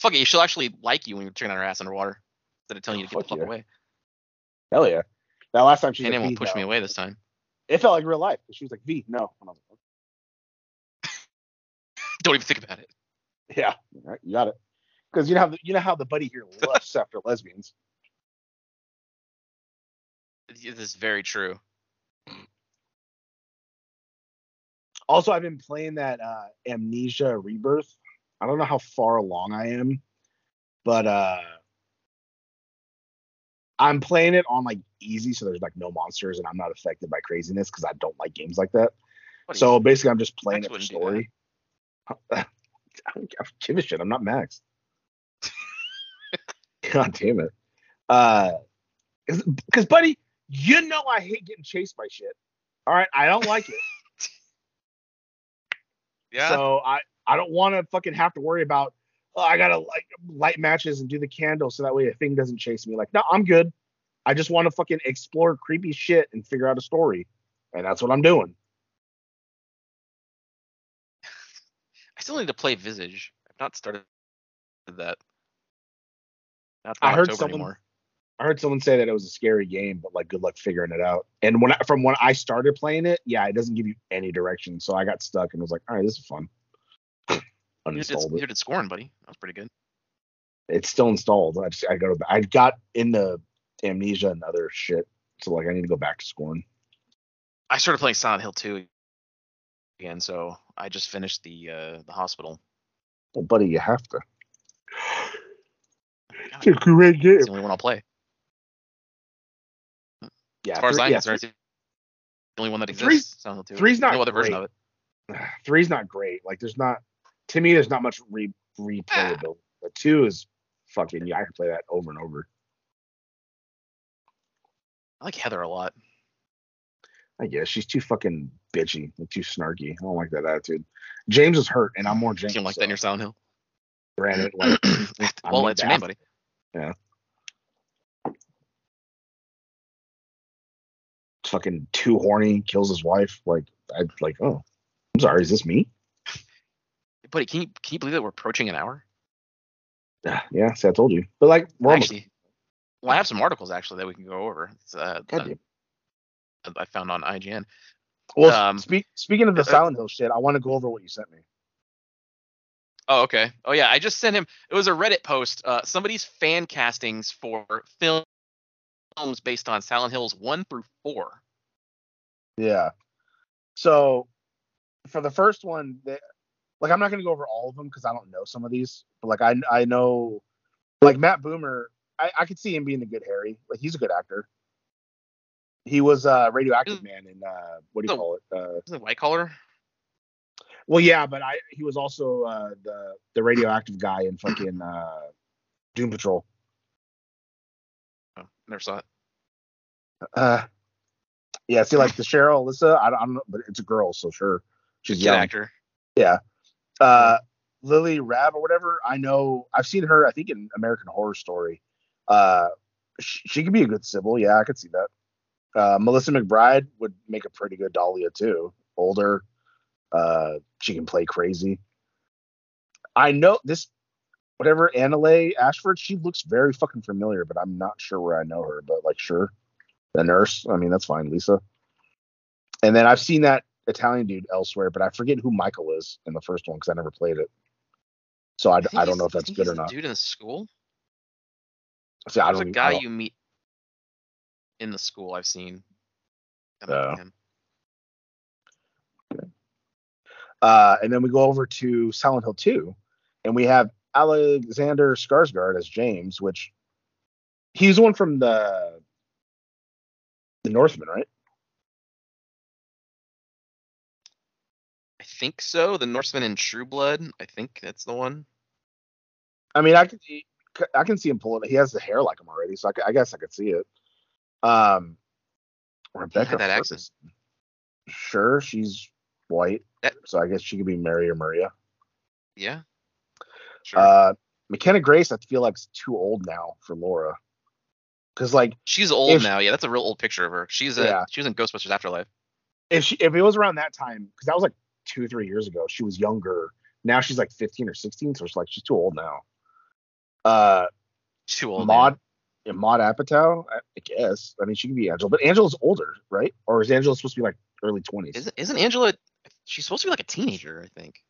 Fuck it, she'll actually like you when you're turning on her ass underwater instead of telling you to get the Fuck yeah. away. Hell yeah. That last time she it like, won't "V, push me away this time. It felt like real life. She was like, V, no. And I was like, Don't even think about it. yeah, right, you got it. Because you know how the, you know how the buddy here lusts after lesbians. This is very true. Also, I've been playing that uh, Amnesia Rebirth. I don't know how far along I am, but uh, I'm playing it on like easy, so there's like no monsters, and I'm not affected by craziness because I don't like games like that. So you- basically, I'm just playing Max it for story. I don't give a shit. I'm not Max. God damn it. Uh, because buddy, you know I hate getting chased by shit. All right, I don't like it. yeah. So I I don't want to fucking have to worry about. Oh, I gotta like light matches and do the candle so that way a thing doesn't chase me. Like, no, I'm good. I just want to fucking explore creepy shit and figure out a story, and that's what I'm doing. I still need to play Visage. I've not started that. Not I heard October someone- anymore. I heard someone say that it was a scary game, but like good luck figuring it out. And when I, from when I started playing it, yeah, it doesn't give you any direction, so I got stuck and was like, all right, this is fun. You did, Uninstalled you it. did scoring, buddy. That was pretty good. It's still installed. I just I go to I got into amnesia and other shit, so like I need to go back to scoring. I started playing Silent Hill 2 again, so I just finished the uh, the hospital. Well, buddy, you have to. God, It's a great game. It's the only one I'll play. Yeah, As far as I'm yeah, concerned, it's the only one that Three- exists. Hill 2. three's not no other version great. of it. three's not great. Like there's not to me there's not much re replayability. Ah. But two is fucking yeah, I can play that over and over. I like Heather a lot. I guess she's too fucking bitchy, and too snarky. I don't like that attitude. James is hurt, and I'm more James. You don't like so that in your Silent Hill? granted, like I well, that's your name, buddy. Fucking too horny, kills his wife. Like I like, oh, I'm sorry, is this me? Buddy, can you can you believe that we're approaching an hour? Yeah, yeah. See, I told you. But like, we're almost. Actually, well, I have some articles actually that we can go over. It's, uh, God uh, damn. I found on IGN. Well, um, speak, speaking of the uh, Silent Hill shit, I want to go over what you sent me. Oh, okay. Oh, yeah. I just sent him. It was a Reddit post. Uh, somebody's fan castings for film- films based on Silent Hills one through four. Yeah. So for the first one, they, like I'm not gonna go over all of them because I don't know some of these, but like I I know like Matt Bomer, I, I could see him being a good Harry. Like he's a good actor. He was uh radioactive man in uh what do you call it? Uh it White Collar? well yeah, but I he was also uh the the radioactive guy in fucking uh Doom Patrol. Never saw it. Uh yeah, see like the Cheryl Alyssa, I don't, I don't know, but it's a girl, so sure. She's young. actor. uh Lily Rabe or whatever. I know I've seen her. I think in American Horror Story. Uh, she, she could be a good Cybil. Yeah, I could see that. Uh, Melissa McBride would make a pretty good Dahlia too. Older. Uh, she can play crazy. I know this. Whatever Annaleigh Ashford, she looks very fucking familiar, but I'm not sure where I know her. But like, sure, the nurse. I mean, that's fine, Lisa. And then I've seen that Italian dude elsewhere, but I forget who Michael is in the first one because I never played it. So I, think I don't know if that's good or not. Dude in the school. See, I There's don't. a I guy you meet in the school I've seen. Him. Uh, and then we go over to Silent Hill 2, and we have Alexander Skarsgård as James, which he's the one from the the Northman, right? I think so. The Norseman in True Blood. I think that's the one. I mean, I can see, I can see him pulling it. He has the hair like him already, so I guess I could see it. Um, Rebecca that accent. Sure, she's white, That- so I guess she could be Mary or Maria. Yeah. Sure. Uh, McKenna Grace, I feel like is too old now for Laura, because like She's old if- now. Yeah, that's a real old picture of her. She's a Yeah. she was in Ghostbusters Afterlife. if she if it was around that time, because that was like two three years ago, she was younger. Now she's like 15 or 16, so it's like she's too old now. Uh, too old. Maud, yeah, Maude Apatow, I, I guess. I mean, she could be Angela, but Angela's older, right? Or is Angela supposed to be like early 20s? Isn't isn't Angela? She's supposed to be like a teenager, I think.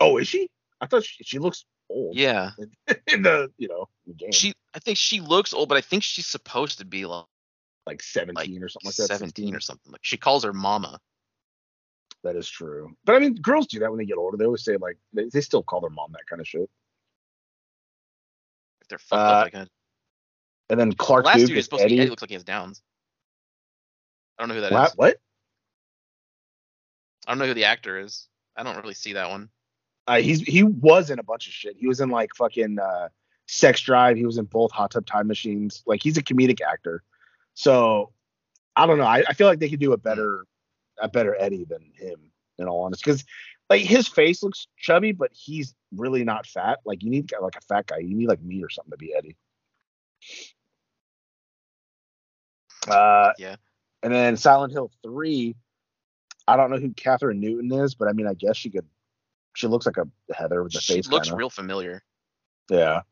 Oh, is she? I thought she, she looks old. Yeah. in the you know the game, She I think she looks old, but I think she's supposed to be like, like 17 or something like that. 17 16. or something. Like she calls her mama. That is true. But I mean, girls do that when they get older. They always say like they, they still call their mom that kind of shit. If they're fucked Uh, up like that. And then Clark Last Duke dude is supposed to be Eddie. Eddie. Looks like he has Downs. I don't know who that is. what? what? I don't know who the actor is. I don't really see that one. Uh, he's he was in a bunch of shit. He was in like fucking uh, Sex Drive. He was in both Hot Tub Time Machines. Like he's a comedic actor. So I don't know. I, I feel like they could do a better a better Eddie than him. In all honesty, because like his face looks chubby, but he's really not fat. Like you need like a fat guy. You need like me or something to be Eddie. Uh, Yeah. And then Silent Hill three. I don't know who Kathryn Newton is, but I mean, I guess she could. She looks like a Heather with the She face. looks kinda. real familiar. Yeah.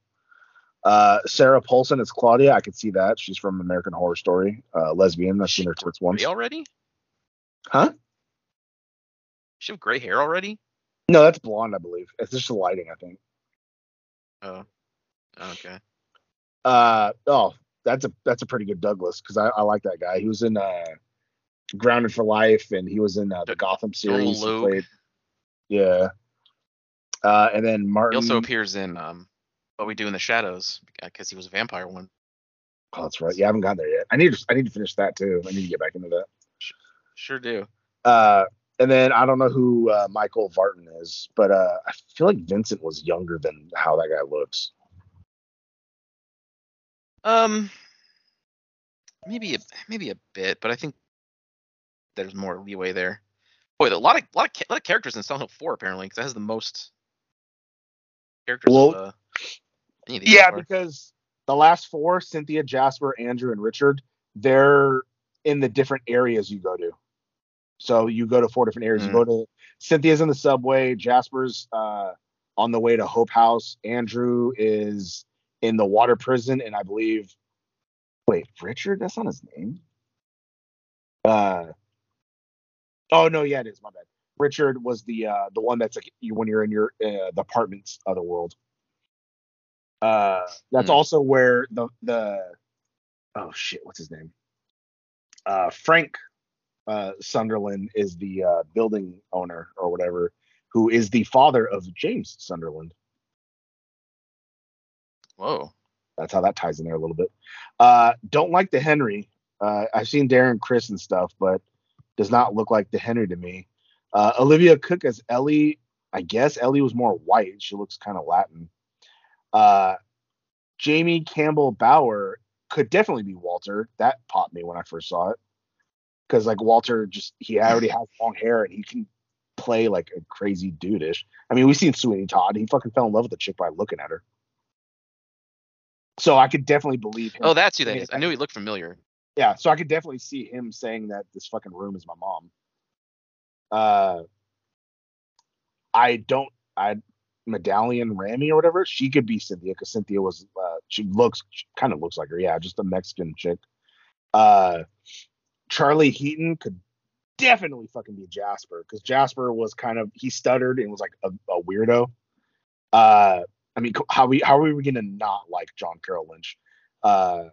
Uh, Sarah Paulson is Claudia. I could see that. She's from American Horror Story. Uh, lesbian. I've seen her tits once. Already? Huh? She have gray hair already? No, that's blonde, I believe. It's just the lighting, I think. Oh. Okay. Uh oh, that's a that's a pretty good Douglas because I, I like that guy. He was in uh Grounded for Life and he was in uh, the Gotham series. Played, yeah. Uh, and then Martin. He also appears in um, What We Do in the Shadows because he was a vampire one. oh, that's right. Yeah, I haven't gotten there yet. I need to I need to finish that too. I need to get back into that. Sure do. Uh, and then I don't know who uh, Michael Vartan is, but uh, I feel like Vincent was younger than how that guy looks. Um, maybe a maybe a bit, but I think there's more leeway there. Boy, a lot of lot of lot of characters in Silent Hill 4 apparently, because it has the most characters. Well, of, uh, any of these Yeah, because the last four, Cynthia, Jasper, Andrew, and Richard, they're in the different areas you go to. So you go to four different areas. Mm. You go to Cynthia's in the subway, Jasper's uh, on the way to Hope House, Andrew is in the water prison, and I believe wait, Richard, that's not his name. Uh oh no, yeah, it is, my bad. Richard was the uh the one that's like you when you're in your uh, the apartments other world. Uh, that's Hmm. also where the the oh shit, what's his name? Uh, Frank uh, Sunderland is the uh, building owner or whatever, who is the father of James Sunderland. Whoa. That's how that ties in there a little bit. Uh, don't like the Henry. Uh, I've seen Darren Criss and stuff, but does not look like the Henry to me. Uh, Olivia Cooke as Ellie. I guess Ellie was more white. She looks kind of Latin. Uh, Jamie Campbell Bower could definitely be Walter. That popped me when I first saw it. Because like Walter just he already has long hair and he can play like a crazy dudeish. I mean, we've seen Sweeney Todd. He fucking fell in love with the chick by looking at her. So I could definitely believe him. Oh, that's who that is. I knew he looked familiar. Yeah, so I could definitely see him saying that this fucking room is my mom. Uh, I don't. I Medalion Rahimi or whatever. She could be Cynthia because Cynthia was. Uh, she looks kind of looks like her. Yeah, just a Mexican chick. Uh, Charlie Heaton could definitely fucking be Jasper because Jasper was kind of he stuttered and was like a, a weirdo. Uh, I mean, how we how are we gonna not like John Carroll Lynch? Uh,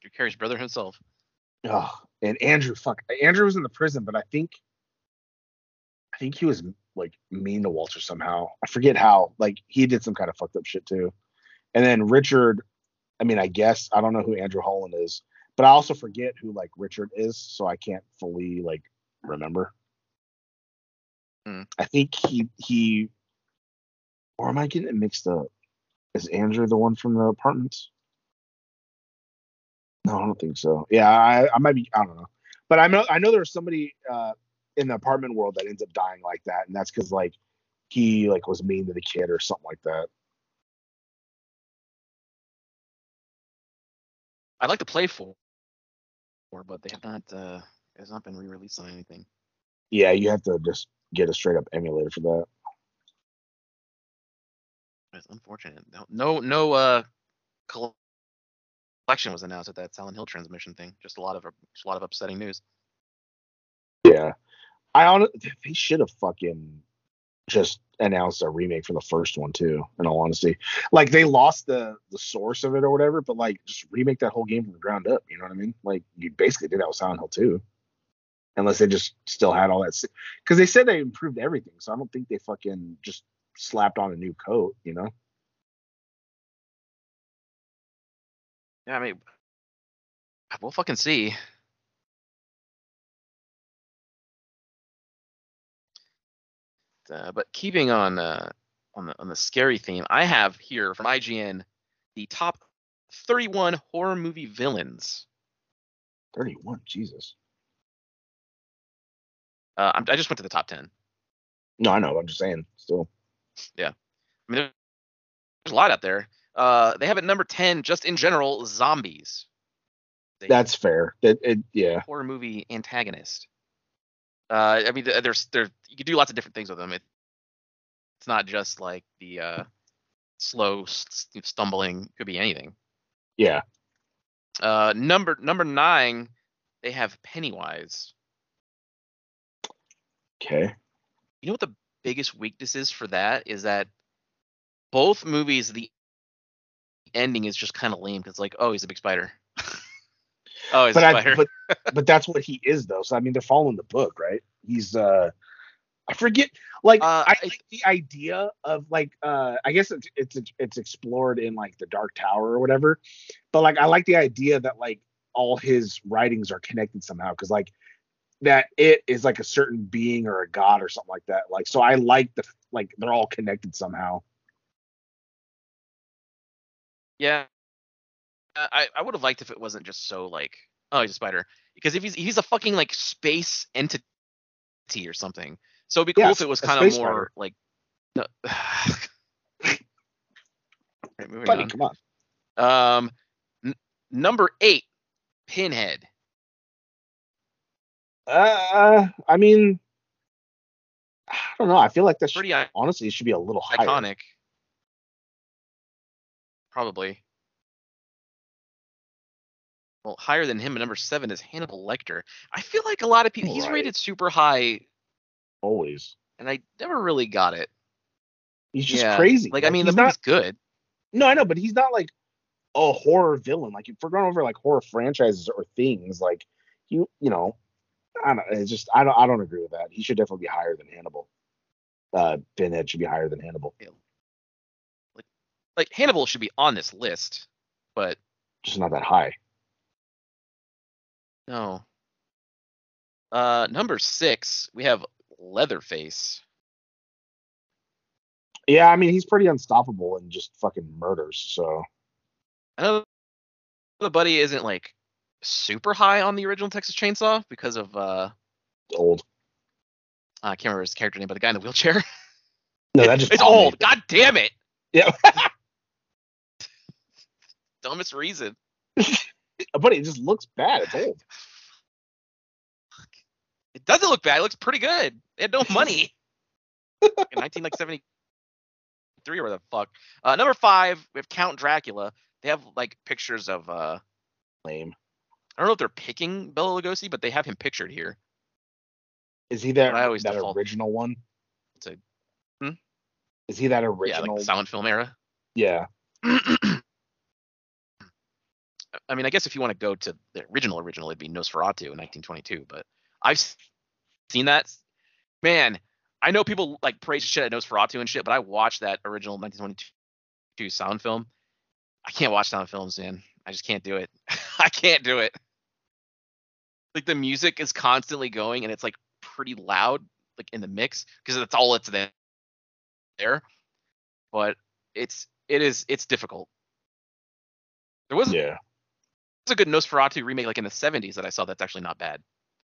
Drew Carey's brother himself. Oh, and Andrew, fuck, Andrew was in the prison, but I think, I think he was like mean to Walter somehow. I forget how. Like he did some kind of fucked up shit too. And then Richard, I mean, I guess I don't know who Andrew Holland is, but I also forget who like Richard is, so I can't fully like remember. Hmm. I think he he, or am I getting it mixed up? Is Andrew the one from the apartments? No, I don't think so. Yeah, I, I might be. I don't know, but I know I know there's somebody uh, in the apartment world that ends up dying like that, and that's because like he like was mean to the kid or something like that. I'd like to play four, but they have not. Uh, it has not been re-released on anything. Yeah, you have to just get a straight up emulator for that. It's unfortunate. No, no, no uh, collection was announced at that Silent Hill transmission thing. Just a lot of a lot of upsetting news. Yeah, I on they should have fucking just announced a remake for the first one too. In all honesty, like they lost the the source of it or whatever, but like just remake that whole game from the ground up. You know what I mean? Like you basically did that with Silent Hill 2, Unless they just still had all that, because they said they improved everything, so I don't think they fucking just slapped on a new coat. You know? Yeah, I mean, we'll fucking see. Uh, but keeping on uh, on the on the scary theme, I have here from IGN the top 31 horror movie villains. Thirty-one, Jesus. Uh, I'm, I just went to the top 10. No, I know. I'm just saying. Still, Yeah, I mean, there's a lot out there. Uh, they have at number 10, just in general, zombies. a That's fair. That it, yeah. horror movie antagonist. Uh, I mean, th- there's there you can do lots of different things with them. It, it's not just like the uh, slow s- s- stumbling. Could be anything. Yeah. Uh, number number nine, they have Pennywise. Okay. You know what the biggest weakness is for that is that both movies the ending is just kind of lame because like oh he's a big spider. oh he's But a I spider. but but that's what he is though. So I mean they're following the book, right? He's uh I forget like Uh, I I- like the idea of like uh I guess it's it's it's explored in like the Dark Tower or whatever. But like I like the idea that like all his writings are connected somehow because like that it is like a certain being or a god or something like that. Like so I like the like they're all connected somehow. Yeah. Uh, I, I would have liked if it wasn't just so like, oh, he's a spider. Because if he's he's a fucking like space entity or something. So it'd be cool Yeah, if it was kind of more spider. like no. Right, Buddy, on. come on. Um n- number eight, Pinhead. Uh I mean I don't know. I feel like that's Pretty honestly it should be a little higher. Probably. Well, higher than him at number seven is Hannibal Lecter. I feel like a lot of people he's Right. rated super high, Always. and I never really got it. He's just Yeah, crazy. Like, I mean, the he's movie's not. good. No, I know, but he's not like a horror villain. Like if we're going over like horror franchises or things, like you, you know, I don't. It's just I don't. I don't agree with that. He should definitely be higher than Hannibal. Uh, Pinhead should be higher than Hannibal. Like Hannibal should be on this list, but Just not that high. no. Uh, number six, we have Leatherface. Yeah, I mean he's pretty unstoppable and just fucking murders. So I know the buddy isn't like super high on the original Texas Chainsaw because of uh, old. I can't remember his character name, but the guy in the wheelchair. No, that just it's bothered me. old. God damn it! Yeah, Dumbest reason. but it just looks bad. It's old. It doesn't look bad. It looks pretty good. They had no money. in 1973 or the fuck. Uh, number five, we have Count Dracula. They have like pictures of. uh Lame. I don't know if they're picking Bela Lugosi, but they have him pictured here. Is he that I always that default- original one? It's a- Hmm? Is he that original? Yeah, like the silent film era. yeah. I mean, I guess if you want to go to the original original, it'd be Nosferatu in 1922. But I've seen that. Man, I know people like praise shit at Nosferatu and shit, but I watched that original 1922 sound film. I can't watch sound films, man. I just can't do it. I can't do it. Like the music is constantly going and it's like pretty loud, like in the mix, because that's all it's there. But it's it is it's difficult. There was Yeah. A good Nosferatu remake like in the 70s that I saw that's actually not bad.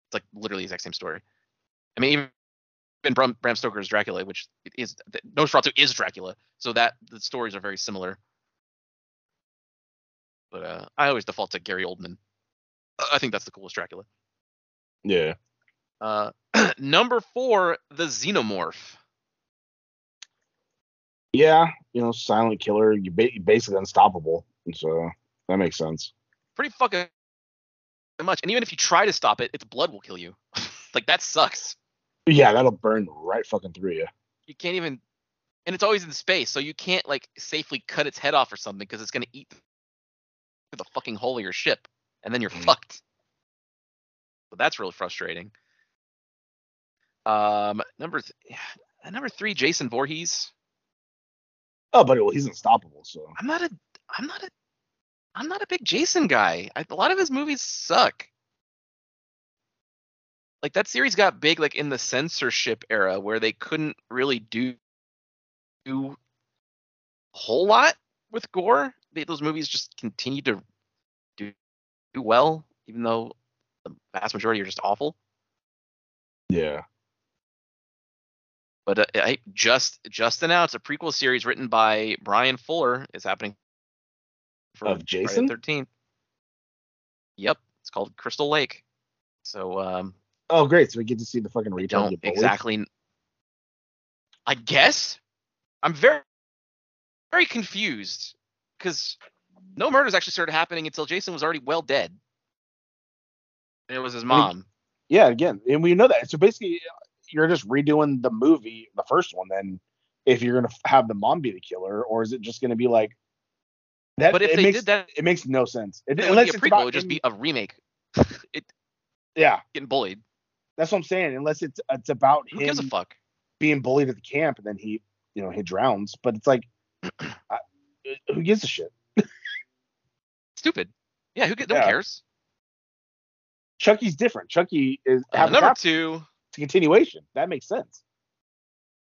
It's like literally the exact same story. I mean, even, Bram, Bram Stoker's Dracula, which is Nosferatu is Dracula, so that the stories are very similar. But uh, I always default to Gary Oldman. I- I think that's the coolest Dracula. Yeah. Uh, number four, the Xenomorph. Yeah. You know, silent killer. You ba- basically unstoppable. So that makes sense. Pretty fucking much. And even if you try to stop it, its blood will kill you. like that sucks. Yeah, that'll burn right fucking through you. you can't even and it's always in space so you can't like safely cut its head off or something because it's going to eat through the fucking hole of your ship and then you're Mhm. fucked so that's really frustrating um number th- number three jason Voorhees. Oh, but well, he's unstoppable. So i'm not a i'm not a i'm not a big jason guy I, a lot of his movies suck like that series got big like in the censorship era where they couldn't really do do a whole lot with gore. They, those movies just continue to do do well, even though the vast majority are just awful. yeah. But uh, I just just announced a prequel series written by Bryan Fuller is happening Of Jason? Thirteenth. Yep, it's called Crystal Lake. So um, Oh, great! So we get to see the fucking we don't exactly. I guess I'm very very confused because no murders actually started happening until Jason was already well dead. And it was his mom. Yeah, again, and we know that. So basically, you're just redoing the movie, the first one. Then, if you're gonna have the mom be the killer, or is it just gonna be like that? But if they makes, did that, it makes no sense. It, it unless it's be a prequel. about It would just be a remake. it yeah. getting bullied. That's what I'm saying. Unless it's it's about Who him gives a fuck? being bullied at the camp, and then he, you know, he drowns. But it's like, I, who gives a shit? Stupid. Yeah, who get, no Yeah. one cares. Chucky's different. Chucky is Uh, number two, it's a continuation. That makes sense.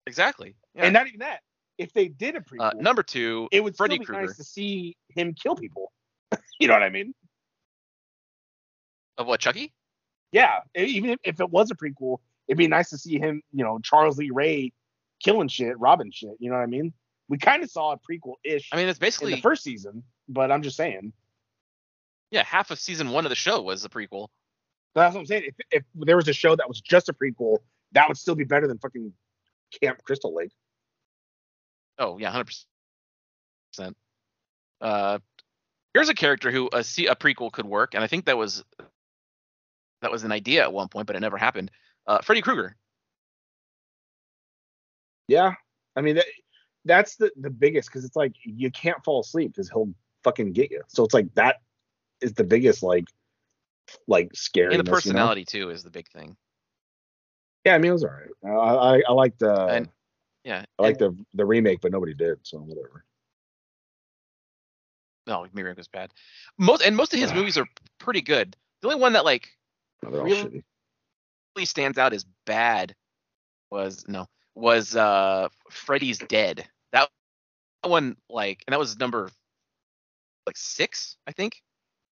exactly. Yeah. And not even that. If they did a prequel, uh, number two, it would Freddy still be Krueger. nice to see him kill people. you know what I mean? Of what, Chucky? Yeah. Even if, it was a prequel, it'd be nice to see him, you know, Charles Lee Ray killing shit, robbing shit. You know what I mean? We kind of saw a prequel ish I mean, it's in basically the first season, but I'm just saying. yeah, half of season one of the show was a prequel. That's what I'm saying. If, if there was a show that was just a prequel, that would still be better than fucking Camp Crystal Lake. Oh yeah, hundred percent. Uh, here's a character who a, a prequel could work, and I think that was that was an idea at one point, but it never happened. Uh, Freddy Krueger. Yeah, I mean that, that's the the biggest because it's like you can't fall asleep because he'll fucking get you. So it's like that is the biggest like like scary. And the personality too is the big thing. Yeah, I mean it was alright. I I, I liked the And- Yeah. I like the the remake, but nobody did. So whatever. No, Miriam was bad. Most and most of his movies are pretty good. The only one that like No, Really? really stands out as bad was no was uh Freddy's Dead. That one like and that was number like six, I think.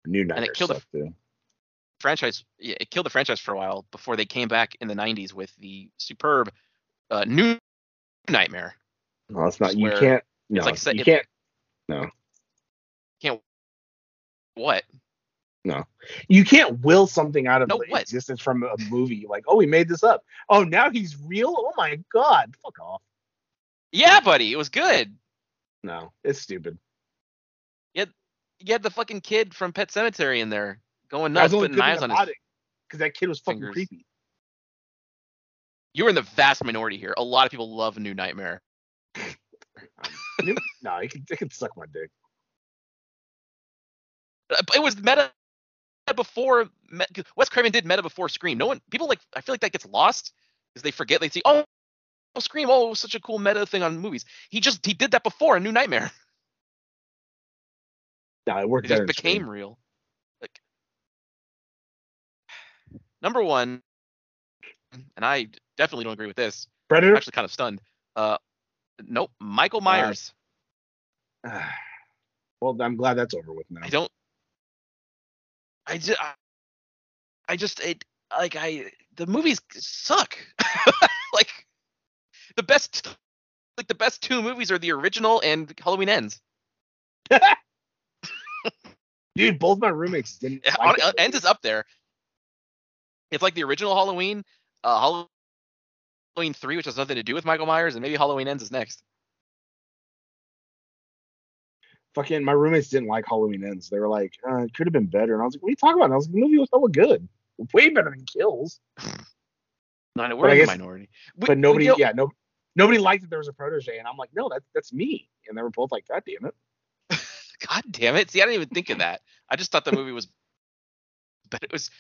New Nightmare and it killed the- stuff too. franchise yeah, it killed the franchise for a while before they came back in the 90s with the superb uh, new nightmare No, it's not. You can't. No, like you it- can't. No, can't what no, you can't will something out of No, what? existence from a movie. Like, oh, we made this up. Oh, now he's real. Oh my god, fuck off. yeah buddy it was good No, it's stupid. you had the fucking kid from pet cemetery in there going nuts putting knives on his it because that kid was fucking fingers. creepy. You were in the vast minority here a lot of people love new nightmare New- no, he can, he can suck my dick. Uh, it was meta before wes craven did meta before scream no one people like i feel like that gets lost because they forget they see oh oh, scream oh it was such a cool meta thing on movies he just he did that before in new nightmare No, it worked It just in Scream. became real. Like number one, and I definitely don't agree with this. I'm actually kind of stunned. Uh, nope, Michael Myers. well, I'm glad that's over with now. I don't. I just. I, I just it like I the movies suck. like the best. Like the best two movies are the original and Halloween Ends. Dude, both my roommates didn't. Like Ends is up there. It's like the original Halloween, uh, Halloween three, which has nothing to do with Michael Myers, and maybe Halloween Ends is next. Fucking, my roommates didn't like Halloween Ends. They were like, uh, it could have been better. And I was like, what are you talking about? And I was like, the movie was hella good. Way better than Kills. No, no, But we're I in the guess- minority. We- But nobody, you know- yeah, no, nobody liked that there was a protege. And I'm like, no, that's that's me. And they were both like, God damn it. God damn it! See, I didn't even think of that. I just thought the movie was, but it was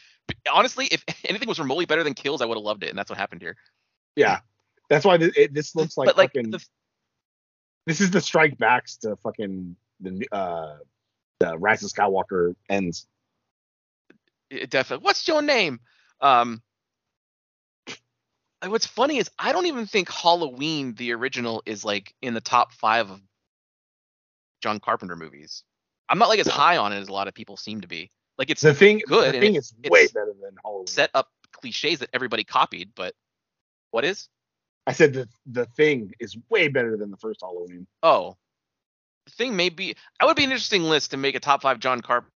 honestly, if anything was remotely better than Kills, I would have loved it, and that's what happened here. Yeah. That's why this, it, this looks like but like fucking. the, this is the strike backs to fucking the uh the Rise of Skywalker ends. it definitely. What's your name? Um. What's funny is I don't even think Halloween, the original, is like in the top five of John Carpenter movies. I'm not like as high on it as a lot of people seem to be. Like it's The thing, good, the thing is way better than Halloween. set up cliches that everybody copied, but what is? I said the the thing is way better than the first Halloween. Oh, the thing may be. I would be an interesting list to make a top five John Carpenter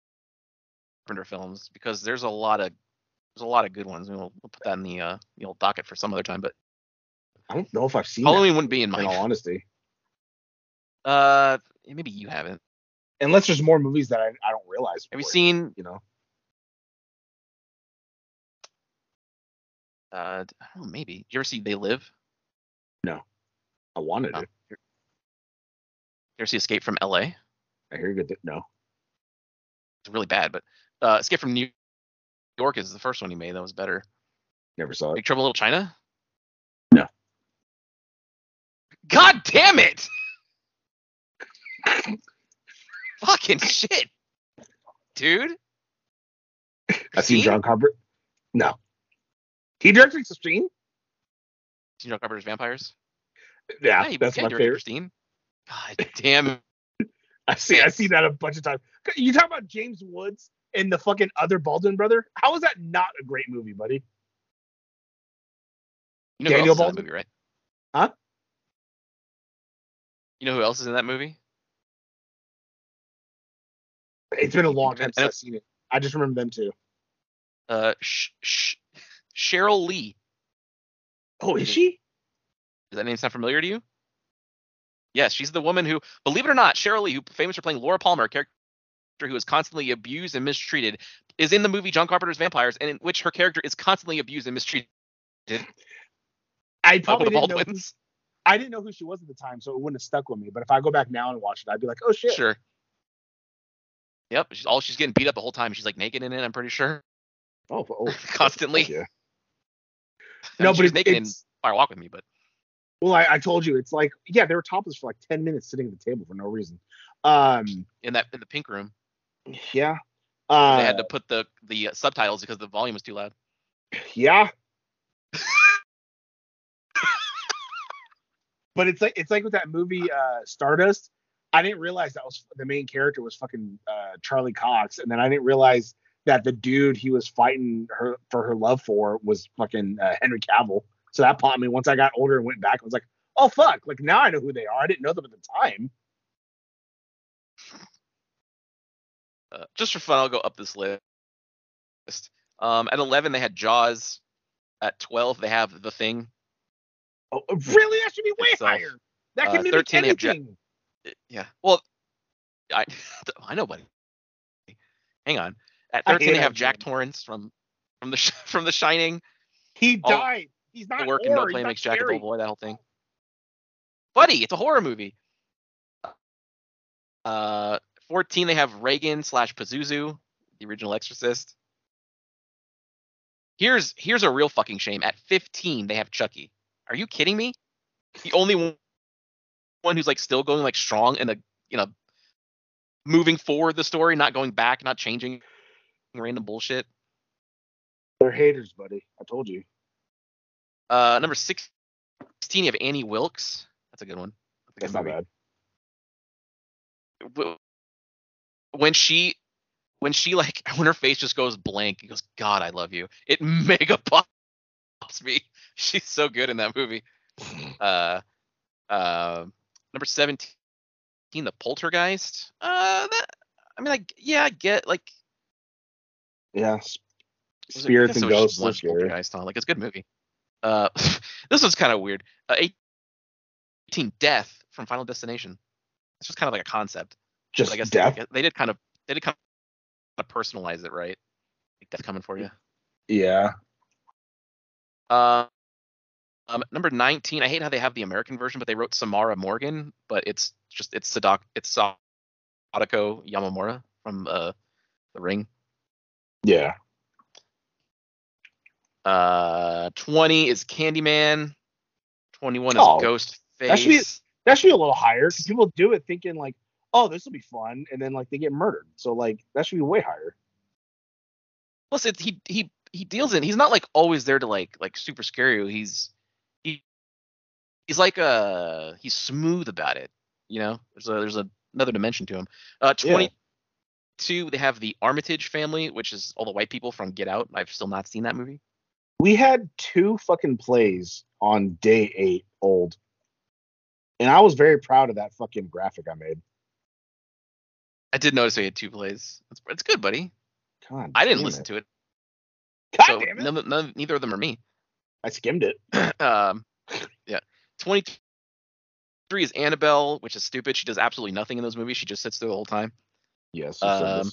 films because there's a lot of there's a lot of good ones. We'll, we'll put that in the uh the old docket for some other time. But I don't know if I've seen Halloween wouldn't be in that, in all honesty. Uh, maybe you haven't. Unless there's more movies that I, I don't Have you seen? You know, Uh, I don't know, maybe. Did you ever see They Live? No, I wanted Oh. it. You ever see Escape from L.A.? I hear good. That, no, It's really bad, but uh, Escape from New York is the first one he made. That was better. never saw it. Big Trouble in Little China? No. God damn it! Fucking shit, dude. I seen John Carpenter. No, he directed Christine. Seen John Carpenter's Vampires? Yeah, he- that's yeah, my favorite. Christine. God damn it. I see. I see that a bunch of times. You talk about James Woods and the fucking other Baldwin brother. How is that not a great movie, buddy? You know Daniel else is in that Baldwin? movie, right? Huh? You know who else is in that movie? It's been a long time since I've seen it. I just remember them too. Uh, Sh- Sh- Sheryl Lee. Oh, is she? Does that name sound familiar to you? Yes, she's the woman who, believe it or not, Sheryl Lee, who famous for playing Laura Palmer, a character who is constantly abused and mistreated, is in the movie John Carpenter's Vampires, and in which her character is constantly abused and mistreated I probably didn't know. Who, I didn't know who she was at the time, so it wouldn't have stuck with me. But if I go back now and watch it, I'd be like, oh shit. Sure. Yep. She's all she's getting beat up the whole time. She's like naked in it. I'm pretty sure. Oh, oh Constantly. Yeah. I No, mean, but it's, naked in it's Fire Walk with Me, but well, I, I told you, it's like yeah, they were topless for like ten minutes sitting at the table for no reason. Um, in that in the pink room, yeah. Uh, they had to put the the uh, subtitles because the volume was too loud. Yeah. but it's like it's like with that movie uh Stardust. I didn't realize that was the main character was fucking uh Charlie Cox, and then I didn't realize that the dude he was fighting her for her love for was fucking uh, Henry Cavill. So that popped me once I got older and went back. I was like, oh fuck! Like now I know who they are. I didn't know them at the time. Uh, just for fun, I'll go up this list. Um, at 11, they had Jaws. At 12, they have The Thing. Oh, really? That should be way Itself. higher. That Uh, can mimic 13, they have anything. Uh, Yeah. Well, I I know, buddy. Hang on. At 13, they have Jack. Torrance from from the Sh- from The Shining. he all- died. He's not The work and no horror, play he's makes Jack a dull boy. That whole thing. Buddy, it's a horror movie. Uh, 14, they have Reagan slash Pazuzu, the original Exorcist. Here's here's a real fucking shame. At 15, they have Chucky. Are you kidding me? The only one, who's like still going like strong and the you know moving forward the story, not going back, not changing random bullshit. They're haters, buddy. I told you. Uh, number 16, you have Annie Wilkes. That's a good one. That's That's good not movie. bad. when she when she like when her face just goes blank and goes god i love you it mega pops me she's so good in that movie uh uh number 17 the poltergeist uh that i mean like yeah i get like Yeah. s- was it- I Spirits and ghosts. one poltergeist huh? like it's a good movie uh this one's kind of weird uh 18 death from final destination it's just kind of like a concept Just I guess death. They, they did kind of they did kind of personalize it, right? Like that's coming for you. Yeah. Uh, um, number nineteen. I hate how they have the American version, but they wrote Samara Morgan, but it's just it's Sadak it's Sadako Yamamura from uh The Ring. Yeah. Uh, twenty is Candyman. Twenty-one Oh, is Ghost that should be- That should be a little higher because people do it thinking like, oh, this will be fun, and then like they get murdered. So like that should be way higher. Plus, it's he he he deals in. He's not like always there to like like super scare you. He's he he's like uh he's smooth about it. You know, there's a there's a, another dimension to him. Uh, Yeah. twenty two. They have the Armitage family, which is all the white people from Get Out. I've still not seen that movie. We had two fucking plays on day eight old, and I was very proud of that fucking graphic I made. I did notice we had two plays. It's, it's good, buddy. God, I didn't listen it. to it, God so damn it! none, none, neither of them are me. I skimmed it. um, yeah, 23 is Annabelle, which is stupid. She does absolutely nothing in those movies. She just sits there the whole time. Yes. Um.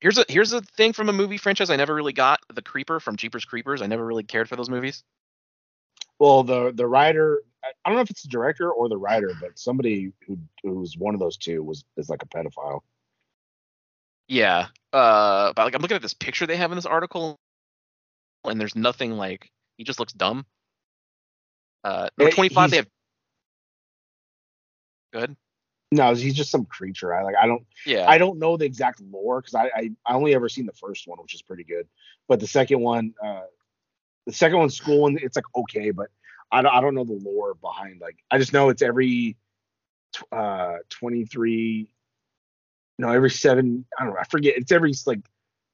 Here's a here's a thing from a movie franchise I never really got. The Creeper from Jeepers Creepers. I never really cared for those movies. Well, the the writer, I don't know if it's the director or the writer, but somebody who who's one of those two was is like a pedophile. Yeah. Uh, but like I'm looking at this picture they have in this article, and there's nothing like he just looks dumb. Uh, number Eh, 25 they have. Good. No, he's just some creature. I like. I don't. Yeah. I don't know the exact lore because I, I I only ever seen the first one, which is pretty good. But the second one, uh, the second one's cool and it's like okay, but I don't I don't know the lore behind. Like I just know it's every tw- uh 23 no every seven I don't know I forget it's every like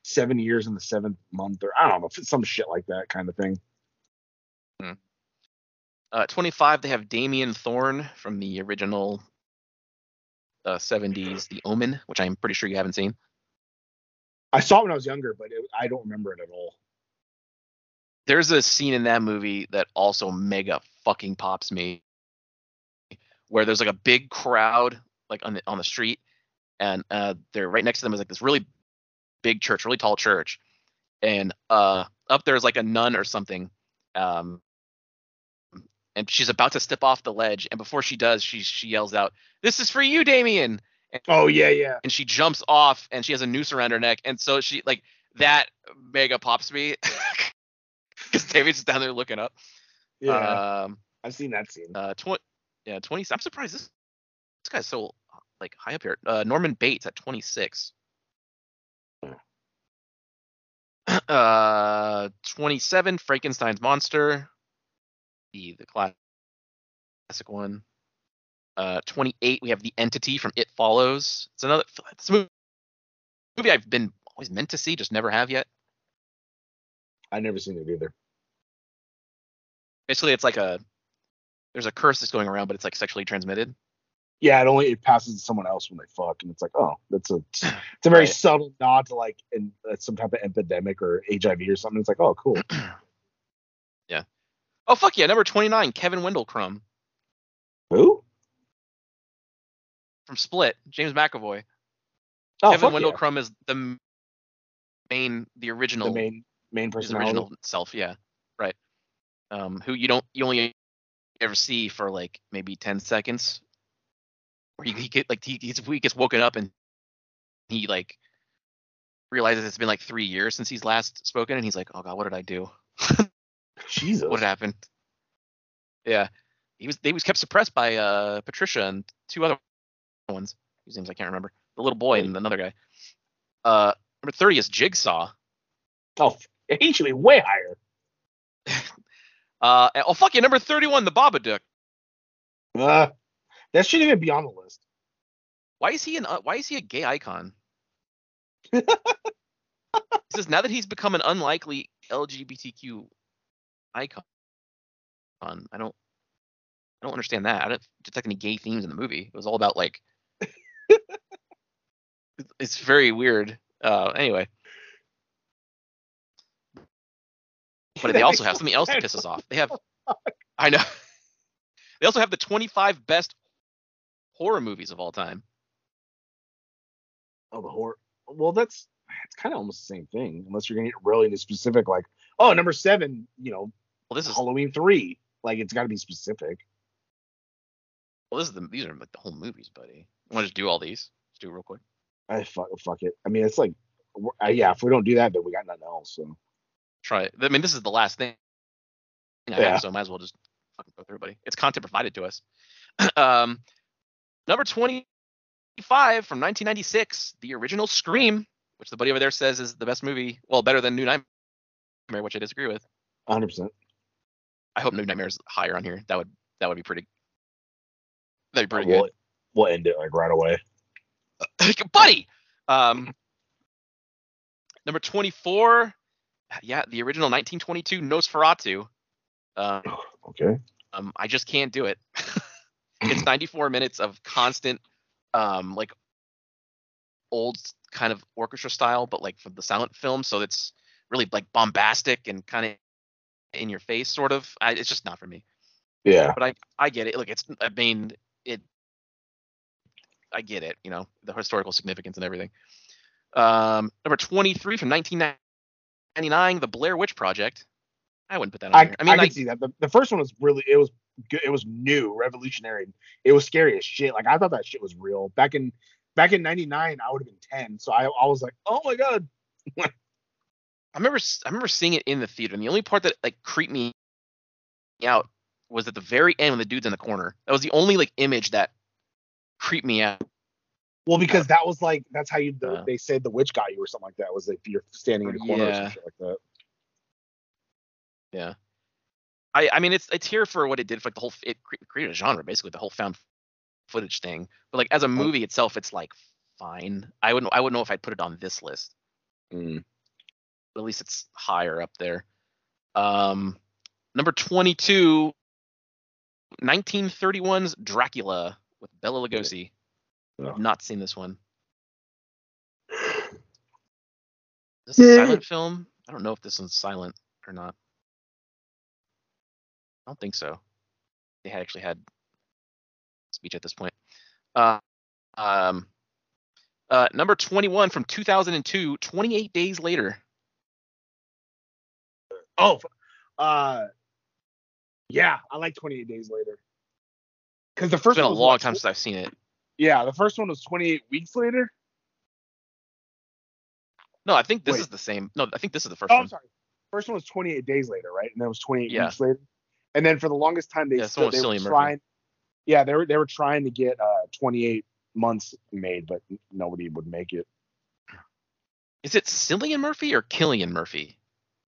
seven years in the seventh month or I don't know some shit like that kind of thing. Uh, 25 they have Damien Thorne from the original uh, 70s The Omen, which I'm pretty sure you haven't seen. I saw it when I was younger, but it, I don't remember it at all. there's a scene in that movie that also mega fucking pops me where there's like a big crowd like on the on the street and uh they're right next to them is like this really big church really tall church and uh up there is like a nun or something um and she's about to step off the ledge and before she does she she yells out this is for you damien Oh yeah, yeah. and she jumps off and she has a noose around her neck and so she like that mega pops me because just down there looking up. Yeah. Um, I've seen that scene. uh, twenty, yeah, twenty. I'm surprised this this guy's so like high up here. Uh, Norman Bates at 26. Uh, 27. Frankenstein's monster, the the classic one. Uh, 28. We have the entity from It Follows. It's another it's a movie movie I've been always meant to see, just never have yet. I never seen it either. Basically, it's like a there's a curse that's going around, but it's like sexually transmitted. Yeah, it only it passes to someone else when they fuck, and it's like, oh, that's a it's a very Right. subtle nod to like in uh, some type of epidemic or HIV or something. It's like, oh, cool. Oh fuck yeah, number 29, Kevin Wendell Crumb Who? from Split, James McAvoy. Oh, Kevin fuck yeah. Is the m- main, the original, the main main his personality. original self. Yeah, right. Um, who you don't, you only ever see for like maybe 10 seconds, where he, he get like he, he's, he gets woken up and he like realizes it's been like three years since he's last spoken, and he's like, oh god, what did I do? Jesus. what happened? Yeah, he was. They was kept suppressed by uh Patricia and two other ones whose names I can't remember. The little boy and another guy. Uh, number thirty is Jigsaw. Oh, he should be way higher. Uh, and- oh fuck you, number thirty-one, the Babadook. Uh, that shouldn't even be on the list. Why is he an? Uh, why is he a gay icon? he says now that he's become an unlikely LGBTQ icon. I don't. I don't understand that. I don't detect any gay themes in the movie. It was all about like. it's very weird. Uh, anyway, but they also have something else that pisses off. They have. I know. They also have the 25 best horror movies of all time. Oh, the horror. Well, that's it's kind of almost the same thing, unless you're gonna get really into specific, like, oh, number seven, you know, Well, this is Halloween three. Like, it's got to be specific. well, this is the these are like the whole movies, buddy. Want to just do all these? Let's do it real quick. I fuck, fuck it. I mean, it's like, uh, yeah, if we don't do that, then we got nothing else. So Try it. I mean, this is the last thing I Yeah. have, so might as well just fucking go through, buddy. It's content provided to us. um, number 25 from 1996, the original Scream, which the buddy over there says is the best movie. Well, better than New Nightmare, which I disagree with. 100. percent I hope New Nightmare is higher on here. That would that would be pretty. That'd be pretty We'll, we'll end it like right away. buddy. Um, number 24, yeah, the original 1922 Nosferatu. Um, Okay. um, I just can't do it. it's 94 minutes of constant, um, like old kind of orchestra style, but like for the silent film, so it's really like bombastic and kind of in your face, sort of. I, it's just not for me. Yeah. But I I get it. Look, it's I mean it. I get it. You know the historical significance and everything. Um, number twenty three from nineteen ninety nine, the Blair Witch Project. I wouldn't put that on I, there. I, I mean, can see that. The, the first one was really it was good. It was new, revolutionary. It was scary as shit. Like I thought that shit was real. Back in back in '99, I would have been 10. So I, I was like, oh my god. I remember I remember seeing it in the theater, and the only part that like creeped me out was at the very end when the dude's in the corner. That was the only like image that creeped me out. Well, because that was like that's how you the, Uh. they said the witch got you or something like that. Was if you're standing in the corner or Yeah. some shit like that. Yeah. I I mean it's it's here for what it did for like the whole it created a genre basically the whole found footage thing. But like as a movie itself, it's like fine. I wouldn't I wouldn't know if I'd put it on this list. Mm. But at least it's higher up there. Um, number 22, 1931's Dracula with Bela Lugosi. Oh. I've not seen this one. This is this a silent film? I don't know if this one's silent or not. I don't think so. They had actually had speech at this point. Uh, um, uh, number 21 from 2002, 28 days later. Oh, uh, yeah, I like 28 Days Later. Because the It's first been a long what, time since I've seen it. Yeah, the first one was 28 weeks later. No, I think this Wait. is the same. No, I think this is the first Oh, one. I'm sorry. First one was 28 days later, right? And then it was 28 Yeah. weeks later. And then for the longest time, they Yeah, still they were Cillian Murphy. trying. Yeah, they were they were trying to get uh 28 months made, but nobody would make it. Is it Cillian Murphy or Killian Murphy?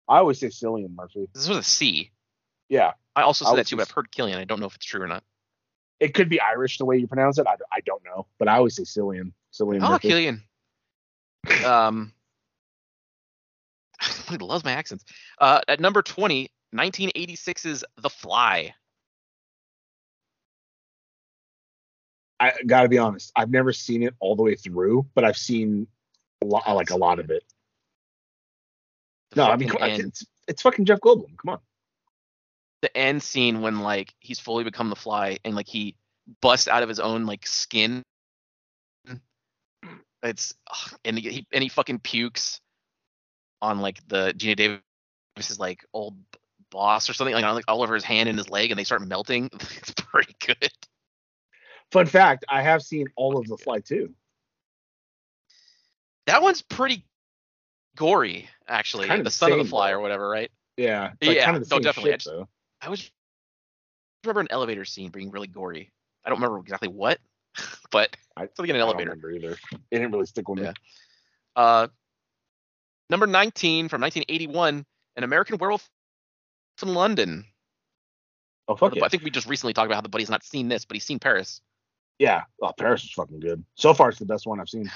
I always say Cillian Murphy. This was a C. Yeah, I also I said would that too, say but s- I've heard Killian. I don't know if it's true or not. it could be Irish the way you pronounce it. I, I don't know, but I always say Cillian. Cillian Oh, Murphy. Killian. Um, he loves my accents. Uh, at number 20, 1986's The Fly. I gotta be honest. I've never seen it all the way through, but I've seen a lot, like a lot of it. No, I mean, on, it's it's fucking Jeff Goldblum. Come on. the end scene when like he's fully become the Fly and like he busts out of his own like skin. It's ugh, and he and he fucking pukes on like the Geena Davis's like old boss or something like on like all over his hand and his leg and they start melting. It's pretty good. Fun fact: I have seen all of The Fly too. That one's pretty gory, actually. kinda The the son of the fly though. or whatever, right? Yeah, like Yeah, kind of the no, definitely. I shit, just- though. I was remember an elevator scene being really gory. I don't remember exactly what, but I, something in an elevator. I don't remember either. It didn't really stick with me. Yeah. Uh, number 19 from 1981, An American Werewolf in London. Oh fuck it. I think we just recently talked about how the buddy's not seen this, but he's seen Paris. Yeah. Oh, Paris is fucking good. So far, it's the best one I've seen.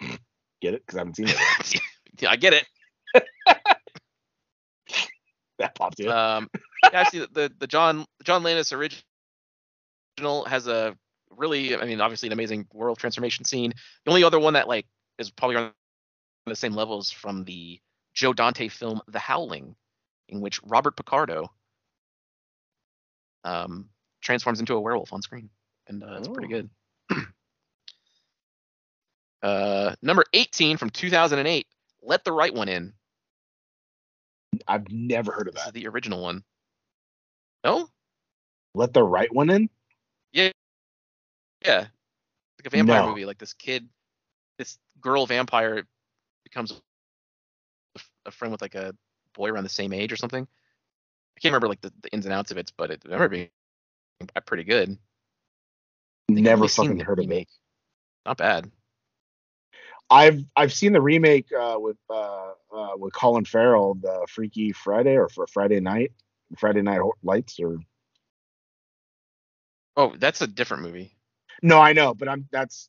Get it? Because I haven't seen it. I get it. that popped in. Um, yeah, actually, the the John John Landis original has a really, I mean, obviously an amazing world transformation scene. The only other one that like is probably on the same levels from the Joe Dante film The Howling, in which Robert Picardo um, transforms into a werewolf on screen, and uh, it's pretty Oh. good. uh, number 18 from 2008, Let the Right One In. I've never heard of that. the original one. No? Let the right one in. Yeah, Yeah. like a vampire No. movie. Like this kid, this girl vampire becomes a, friend with like a boy around the same age or something. I can't remember like the, the ins and outs of it, but it I remember being pretty good. Never fucking heard of it. Not bad. I've I've seen the remake uh, with uh, uh, with Colin Farrell, the Freaky Friday or for Friday Night, Friday Night Lights or Oh, that's a different movie. no, I know, but I'm that's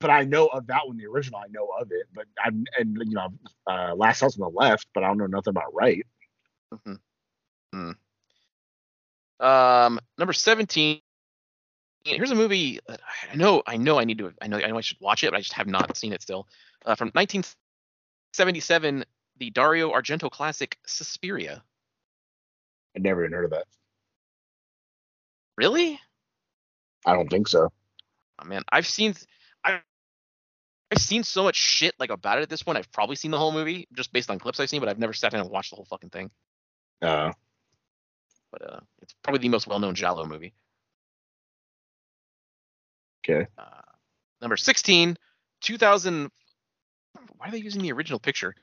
but I know of that one, the original. I know of it, but I'm and you know uh, Last House on the Left, but I don't know nothing about Right. Hmm. Um, number 17 here's a movie that I know I know I need to I know I know I should watch it, but I just have not seen it still. Uh, from 1977, the Dario Argento classic Suspiria. I never even heard of that. Really? I don't think so. Oh, man, I've seen I I've seen so much shit like about it at this point. I've probably seen the whole movie just based on clips I've seen, but I've never sat down and watched the whole fucking thing. Uh, But uh, it's probably the most well-known Giallo movie. Okay. Uh, number 16, 2000. Why are they using the original picture?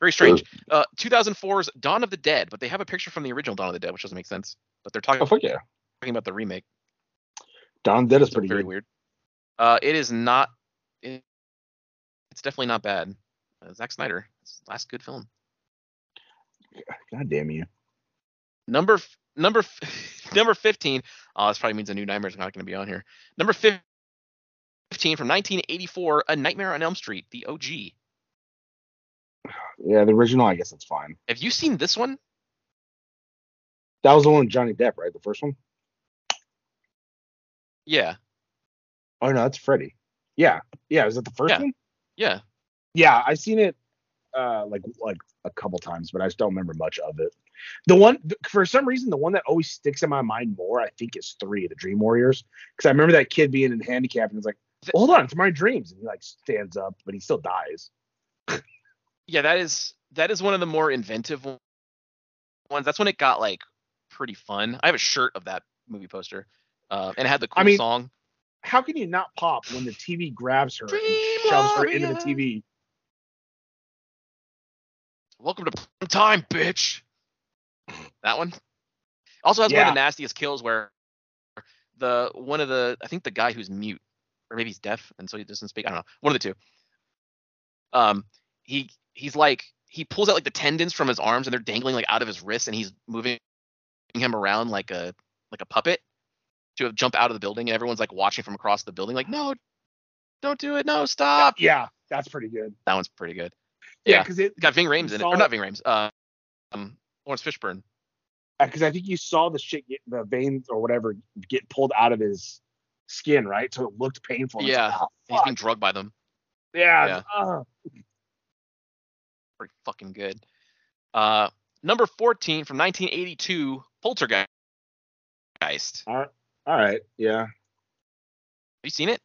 Very strange. Uh, 2004's Dawn of the Dead, but they have a picture from the original Dawn of the Dead, which doesn't make sense. But they're talking, Oh fuck yeah. talking about the remake. Don Dead is pretty very good. weird. Uh, it is not. It, it's definitely not bad. Uh, Zack Snyder, last good film. God damn you. Number number number 15. Oh, this probably means a new nightmare is not going to be on here. Number 15 from 1984, A Nightmare on Elm Street, the OG. Yeah, the original. I guess that's fine. Have you seen this one? That was the one with Johnny Depp, right? The first one. Yeah, Oh no, that's Freddy. Yeah, yeah. Is that the first Yeah. one? yeah. Yeah, I've seen it uh like like a couple times, but I just don't remember much of it. The one for some reason, the one that always sticks in my mind more, I think, is three, the Dream Warriors, because I remember that kid being in handicap and it's like, hold on, it's my dreams, and he like stands up, but he still dies. Yeah, that is that is one of the more inventive one- ones. That's when it got like pretty fun. I have a shirt of that movie poster, uh, and it had the cool I mean, song. How can you not pop when the TV grabs her Dream and shoves her into the. TV? Welcome to prime time, bitch. That one. Also has one of the nastiest kills where the one of the I think the guy who's mute or maybe he's deaf and so he doesn't speak. I don't know. One of the two. Um, he he's like he pulls out like the tendons from his arms and they're dangling like out of his wrists and he's moving him around like a like a puppet to jump out of the building and everyone's like watching from across the building like no don't do it no stop Yeah, that's pretty good. that one's pretty good Yeah, Yeah. because it It's got Ving Rhames in it or not it- Ving Rhames uh um Laurence Fishburne because I think you saw the shit get the veins or whatever get pulled out of his skin, right? So it looked painful. Yeah, like, oh, he's being drugged by them yeah. yeah. uh. pretty fucking good. Uh, number 14 from 1982, Poltergeist. All right, all right, yeah, Have you seen it?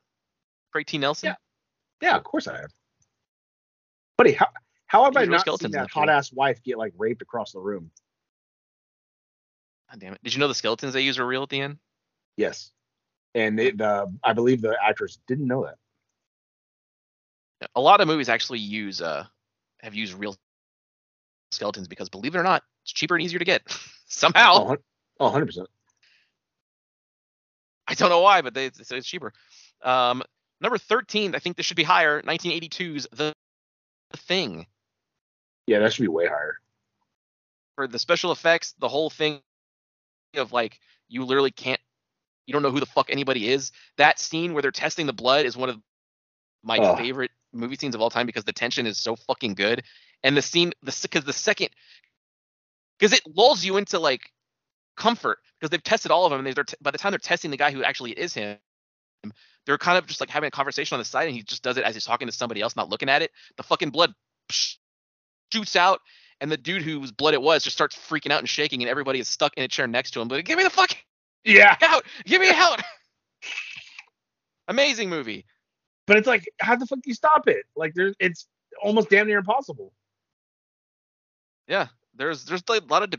Craig T. Nelson? Yeah. yeah. Of course I have. Buddy, how how have I not seen that hot ass wife get like raped across the room? God damn it. Did you know the skeletons they use are real at the end? Yes, and it, the I believe the actress didn't know that. A lot of movies actually use uh have used real skeletons because believe it or not, it's cheaper and easier to get. Somehow. Oh, oh, 100 percent. I don't know why, but they it's, it's cheaper. Um, number 13, I think this should be higher. 1982's The Thing. Yeah, that should be way higher. for the special effects, the whole thing of like you literally can't you don't know who the fuck anybody is. That scene where they're testing the blood is one of my Ugh. favorite movie scenes of all time because the tension is so fucking good. And the scene the because the second because it lulls you into like comfort because they've tested all of them and they're t- by the time they're testing the guy who actually is him they're kind of just like having a conversation on the side and he just does it as he's talking to somebody else not looking at it the fucking blood psh, shoots out and the dude whose blood it was just starts freaking out and shaking, and everybody is stuck in a chair next to him. But give me the fuck Yeah, out! Give me out! Amazing movie. but it's like, how the fuck do you stop it? Like, there's it's almost damn near impossible. Yeah, there's there's a lot of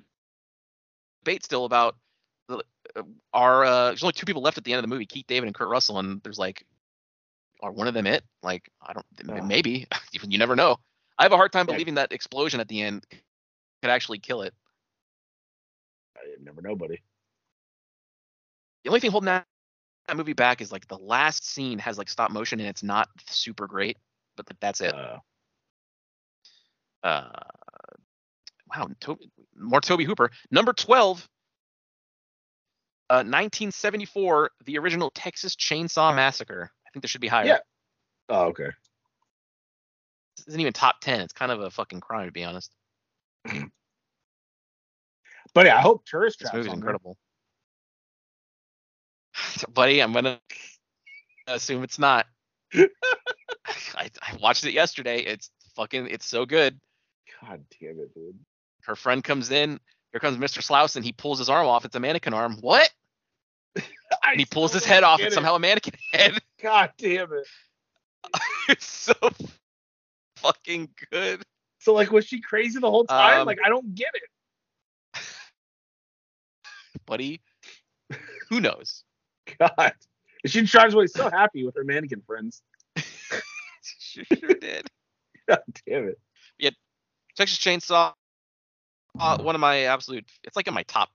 debate still about the, uh, are uh, there's only two people left at the end of the movie, Keith David and Kurt Russell, and there's like, are one of them it? Like, I don't, maybe you never know. I have a hard time Yeah. believing that explosion at the end could actually kill it. I never know, buddy. The only thing holding that, that movie back is like the last scene has like stop motion and it's not super great, but like, that's it. Uh, Uh, wow, Tobe, more Tobe Hooper. Number 12, uh, 1974, the original Texas Chainsaw Massacre. I think this should be higher. Yeah. oh, okay. This isn't even top 10. It's kind of a fucking crime, to be honest. But yeah, I hope tourist This traps movie's incredible. buddy, I'm gonna assume it's not. I, I watched it yesterday. It's fucking. It's so good. God damn it, dude. Her friend comes in. Here comes Mr. Slouse, and he pulls his arm off. It's a mannequin arm. What? And he pulls his head off. It's somehow a mannequin head. God damn it. it's so fucking good. So like, was she crazy the whole time? Um, like, I don't get it. buddy. Who knows? God. She drives away so happy with her mannequin friends. she sure did. God damn it. Yeah, Texas Chainsaw, uh, one of my absolute. It's like in my top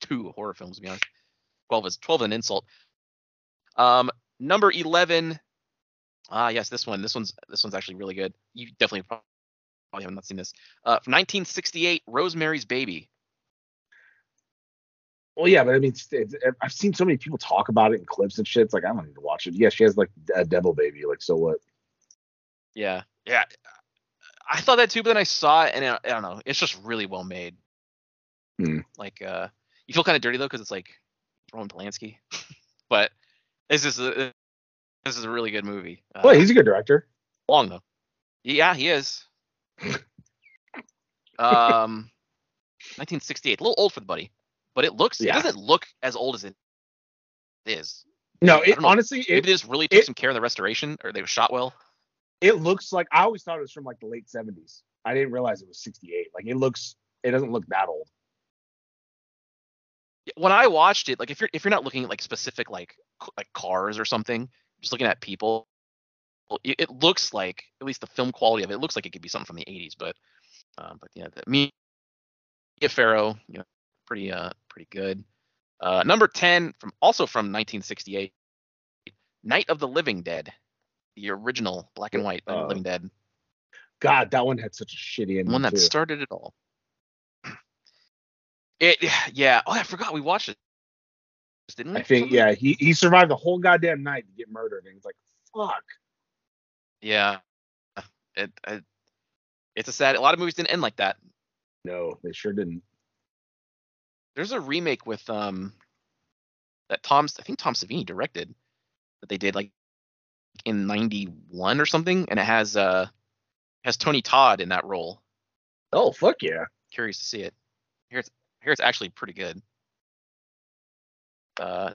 two horror films, to be honest. Twelve is twelve an insult. Um, number eleven. Ah, yes, this one. This one's this one's actually really good. You definitely probably have not seen this. Uh, from 1968, Rosemary's Baby. Well, yeah, but I mean, it's, it's, I've seen so many people talk about it in clips and shit. It's like I don't need to watch it. Yeah, she has like a devil baby. Like, so what? Yeah, yeah. I thought that too, but then I saw it, and I, I don't know. It's just really well made. Hmm. Like, uh, you feel kind of dirty though, because it's like Roman Polanski, but this is a this is a really good movie. Uh, Well, he's a good director. long though. Yeah, he is. um, 1968, a little old for the buddy, but it looks. Yeah. It doesn't look as old as it is. No, it honestly, Maybe it, they just really took it- some care in the restoration, or they were shot well. it looks like I always thought it was from like the late seventies. I didn't realize it was sixty eight. Like, it looks, it doesn't look that old. when I watched it, like if you're if you're not looking at like specific like like cars or something, just looking at people, it, it looks like at least the film quality of it, it looks like it could be something from the 80s. But um, but yeah, the, me, Mia Farrow, you know, pretty uh pretty good. Uh, number 10 from also from 1968, Night of the Living Dead, the original black and white Uh, Living Dead, God, that one had such a shitty ending. one that too. started it all. It yeah. Oh, I forgot we watched it. Didn't? I think, yeah, he he survived the whole goddamn night to get murdered, and he's like, fuck. Yeah. It, it it's a sad. A lot of movies didn't end like that. No, they sure didn't. There's a remake with um that Tom's I think Tom Savini directed that they did like in '91 or something, and it has uh has Tony Todd in that role. Oh fuck yeah. Curious to see it. Here it's here it's actually pretty good. Uh,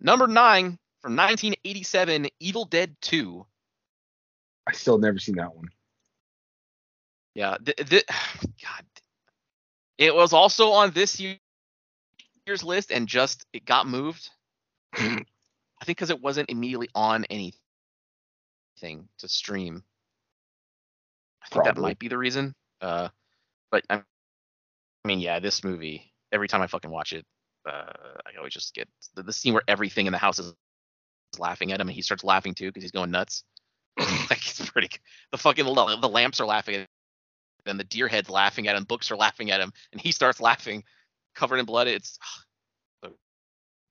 number nine from 1987, Evil Dead 2. I still never seen that one. Yeah, th- th- God, it was also on this year's list, and just it got moved. I think because it wasn't immediately on anything to stream. I think that might be the reason. Uh, but I, I mean, yeah, this movie. Every time I fucking watch it, uh, I always just get the, the scene where everything in the house is laughing at him, and he starts laughing too because he's going nuts. like it's pretty. The fucking the the lamps are laughing at then the deer head's laughing at him, books are laughing at him, and he starts laughing, covered in blood. It's so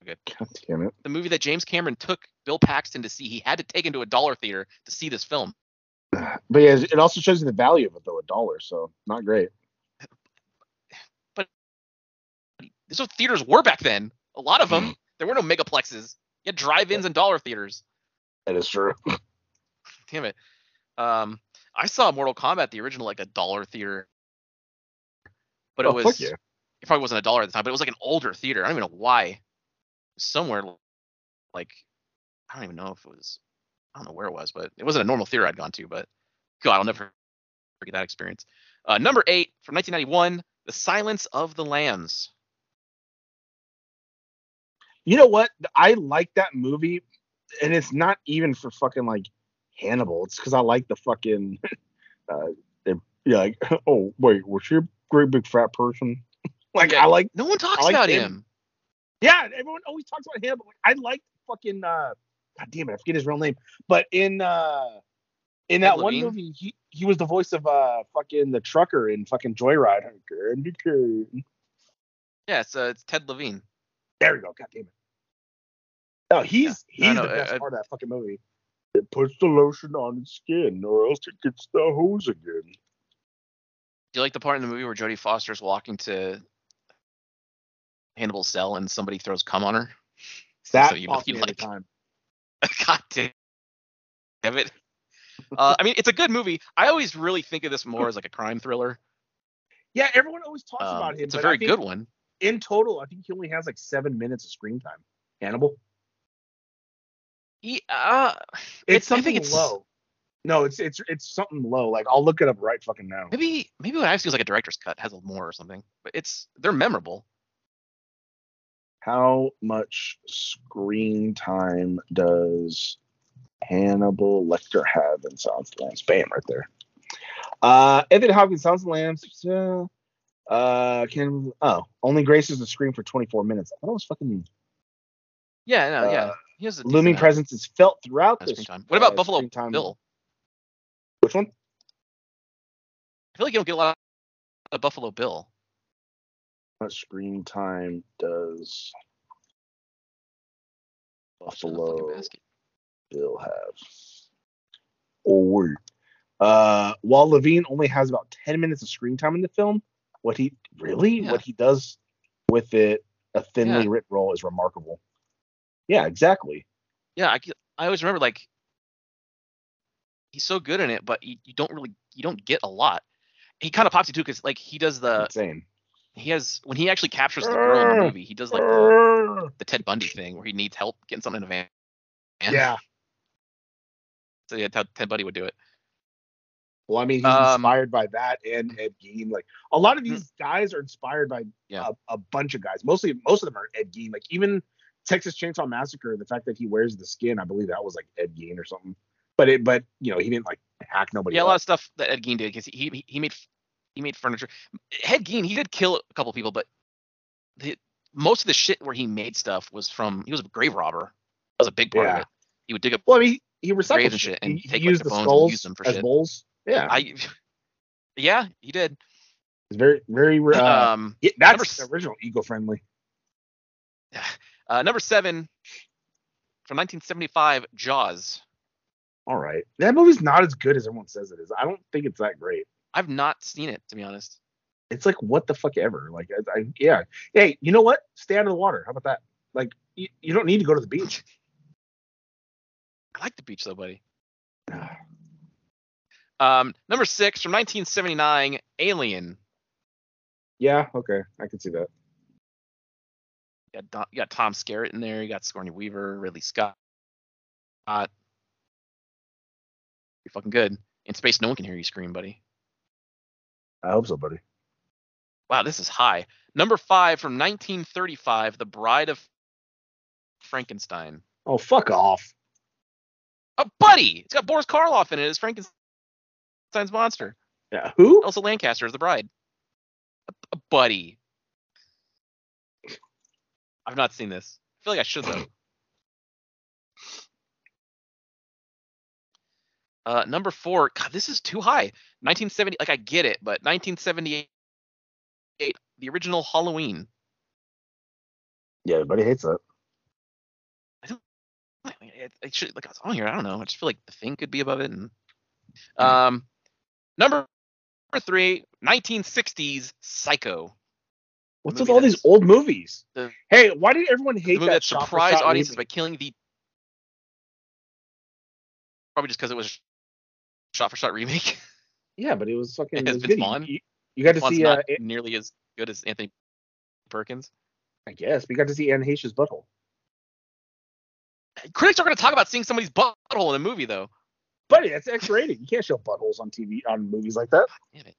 good. God damn it. The movie that James Cameron took Bill Paxton to see, he had to take him to a dollar theater to see this film. But yeah, it also shows you the value of it though, a dollar. So not great. This is what theaters were back then. A lot of them. there were no megaplexes. You had drive-ins and dollar theaters. That is true. Damn it. Um, I saw Mortal Kombat, the original, like a dollar theater, but it Oh, was yeah. it probably wasn't a dollar at the time, but it was like an older theater. I don't even know why. Somewhere like I don't even know if it was I don't know where it was, but it wasn't a normal theater I'd gone to, but God, I'll never forget that experience. Uh, number eight from 1991, The Silence of the Lambs. You know what? I like that movie, and it's not even for fucking like Hannibal. It's because I like the fucking. Uh, yeah, like, oh wait, was she a great big fat person? like I like. No one talks like about him. him. Yeah, everyone always talks about Hannibal. I like fucking. uh God damn it, I forget his real name. But in uh in that one Levine? movie, he he was the voice of uh fucking the trucker in fucking Joyride. Yeah, it's uh, it's Ted Levine. There we go. God damn it. No, he's Yeah. He's no, the best I- I- part of that fucking movie. It puts the lotion on his skin, or else it gets the hose again. Do you like the part in the movie where Jodie Foster's walking to Hannibal's cell and somebody throws cum on her? That So you- you like- time. God damn it. Uh, I mean, it's a good movie. I always really think of this more as like a crime thriller. Yeah, everyone always talks Um, about him. it's a very good one. In total, I think he only has like seven minutes of screen time. Hannibal. He, uh, It's, It's- something it's- low. No, it's it's it's something low. Like I'll look it up right fucking now. maybe maybe what I've seen is like a director's cut has a more or something. But it's they're memorable. How much screen time does Hannibal Lecter have in Silence of the Lambs? Bam, right there. Uh, Evan Hopkins, Silence of the Lambs. Uh, uh, can oh only graces the screen for 24 minutes. I thought it was fucking Yeah, no, yeah. Uh, He has a looming presence is felt throughout this. What about Buffalo screen time. Bill? Which one? I feel like you don't get a lot of Buffalo Bill. How much screen time does Buffalo. Bill have? Oh. Uh, while Levine only has about 10 minutes of screen time in the film, what he really, Yeah. what he does with it, a thinly Yeah. written role, is remarkable. Yeah, exactly. Yeah, I, I always remember like he's so good in it, but you, you don't really you don't get a lot. He kind of pops you too because like he does the Insane. he has when he actually captures the girl in the movie, he does like the, the Ted Bundy thing where he needs help getting something in a van. yeah. So yeah, Ted, Ted Bundy would do it. Well, I mean, he's Um, inspired by that and Ed Gein. Like a lot of these guys are inspired by Yeah. a, a bunch of guys. Mostly, most of them are Ed Gein. Like even Texas Chainsaw Massacre, the fact that he wears the skin, I believe that was like Ed Gein or something. But it, but you know, he didn't like hack nobody. Yeah, a lot of stuff that Ed Gein did because he, he he made he made furniture. Ed Gein he did kill a couple people, but the, most of the shit where he made stuff was from he was a grave robber. That was a big part Yeah. of it. He would dig up. Well, I mean, he, he recycled and shit and he, take, he like, used the the, bones and use them for as shit. bowls. Yeah, I yeah, he did. it's very, very. Uh, um, number that's s- original eco-friendly. Uh, number seven from 1975, Jaws. All right, that movie's not as good as everyone says it is. I don't think it's that great. I've not seen it to be honest. It's like what the fuck ever. Like, I, I yeah. Hey, you know what? Stay out of the water. How about that? Like, you, you don't need to go to the beach. I like the beach though, buddy. Um, number six from 1979, Alien. Yeah, okay, I can see that. You got, Don, you got Tom Skerritt in there. You got Sigourney Weaver, Ridley Scott. You're fucking good. In space, no one can hear you scream, buddy. I hope so, buddy. Wow, this is high. Number five from 1935, The Bride of Frankenstein. Oh, fuck off. Oh, buddy! It's got Boris Karloff in it as Frankenstein's monster. Yeah, who? Elsa Lanchester as the bride. A, a buddy. I've not seen this. I feel like I should though. Uh, number four. God, this is too high. 1970. Like I get it, but 1978. The original Halloween. Yeah, everybody hates that. I don't. It, it should like it's on here. I don't know. I just feel like the thing could be above it. And um, number three. 1960s Psycho. What's with all these old movies? the- hey, why did everyone The hate movie that that surprised audiences by killing the probably just because it was shot for shot remake. Yeah, but it was fucking. It was Vince good. Vaughn. You, you got to One's see, uh, nearly as good as Anthony Perkins. I guess we got to see Anne Heche's butthole. Critics are going to talk about seeing somebody's butthole in a movie, though. Buddy, that's X-rated. You can't show buttholes on TV on movies like that. Damn it.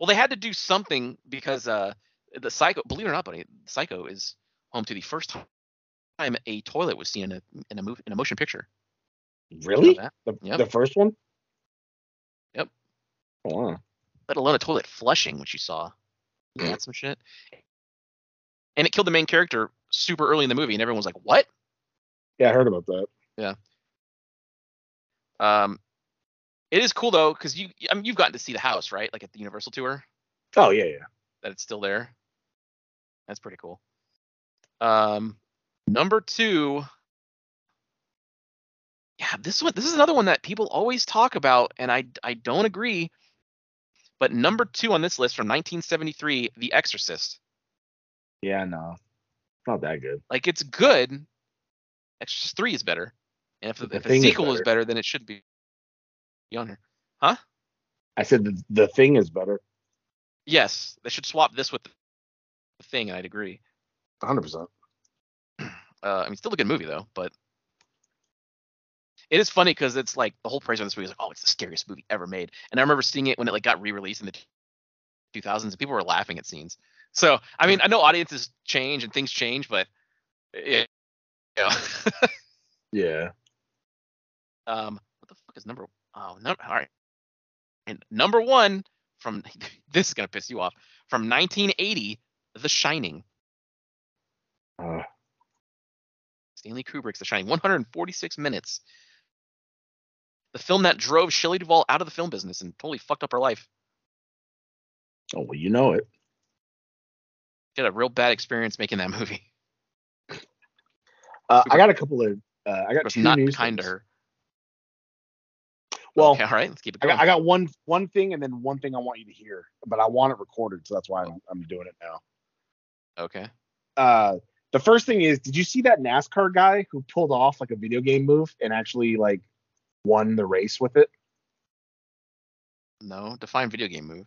Well, they had to do something because uh, the Psycho, believe it or not, buddy, Psycho is home to the first time a toilet was seen in a in a movie in a motion picture. Did you know Really? The, Yep. the first one? Yep. Oh, wow. Let alone a toilet flushing, which you saw. That's some shit. And it killed the main character super early in the movie, and everyone was like, "What?" Yeah, I heard about that. Yeah. Um, it is cool though, because you I mean, you've gotten to see the house, right? Like at the Universal tour, Oh yeah, yeah. that it's still there. That's pretty cool. Um, number two. Yeah, this one. This is another one that people always talk about, and I I don't agree. But number two on this list from 1973, The Exorcist. Yeah, no. Not that good. Like it's good. Exorcist three is better, and if the, The if is sequel is better. better, then it should be on here. Huh? I said the, the thing is better. Yes, they should swap this with the thing, and I'd agree. 100. percent Uh, I mean, still a good movie though, but it is funny because it's like the whole praise on this movie is like, oh, it's the scariest movie ever made. And I remember seeing it when it like got re-released in the 2000s, and people were laughing at scenes. So I mean, I know audiences change and things change, but yeah, yeah. Yeah. um, what the fuck is number? Oh, no, all right. And number one from this is gonna piss you off from 1980, The Shining. Uh, Stanley Kubrick's The Shining, 146 minutes. The film that drove Shelley Duvall out of the film business and totally fucked up her life. oh well, you know it. She had a real bad experience making that movie. Uh, I got a couple of. Uh, I got two not news kind to her. Well, okay, all right, let's keep it I got, I got one one thing and then one thing I want you to hear, but I want it recorded, so that's why I'm, I'm doing it now. okay. Uh, the first thing is, did you see that NASCAR guy who pulled off like a video game move and actually like won the race with it? No, define video game move.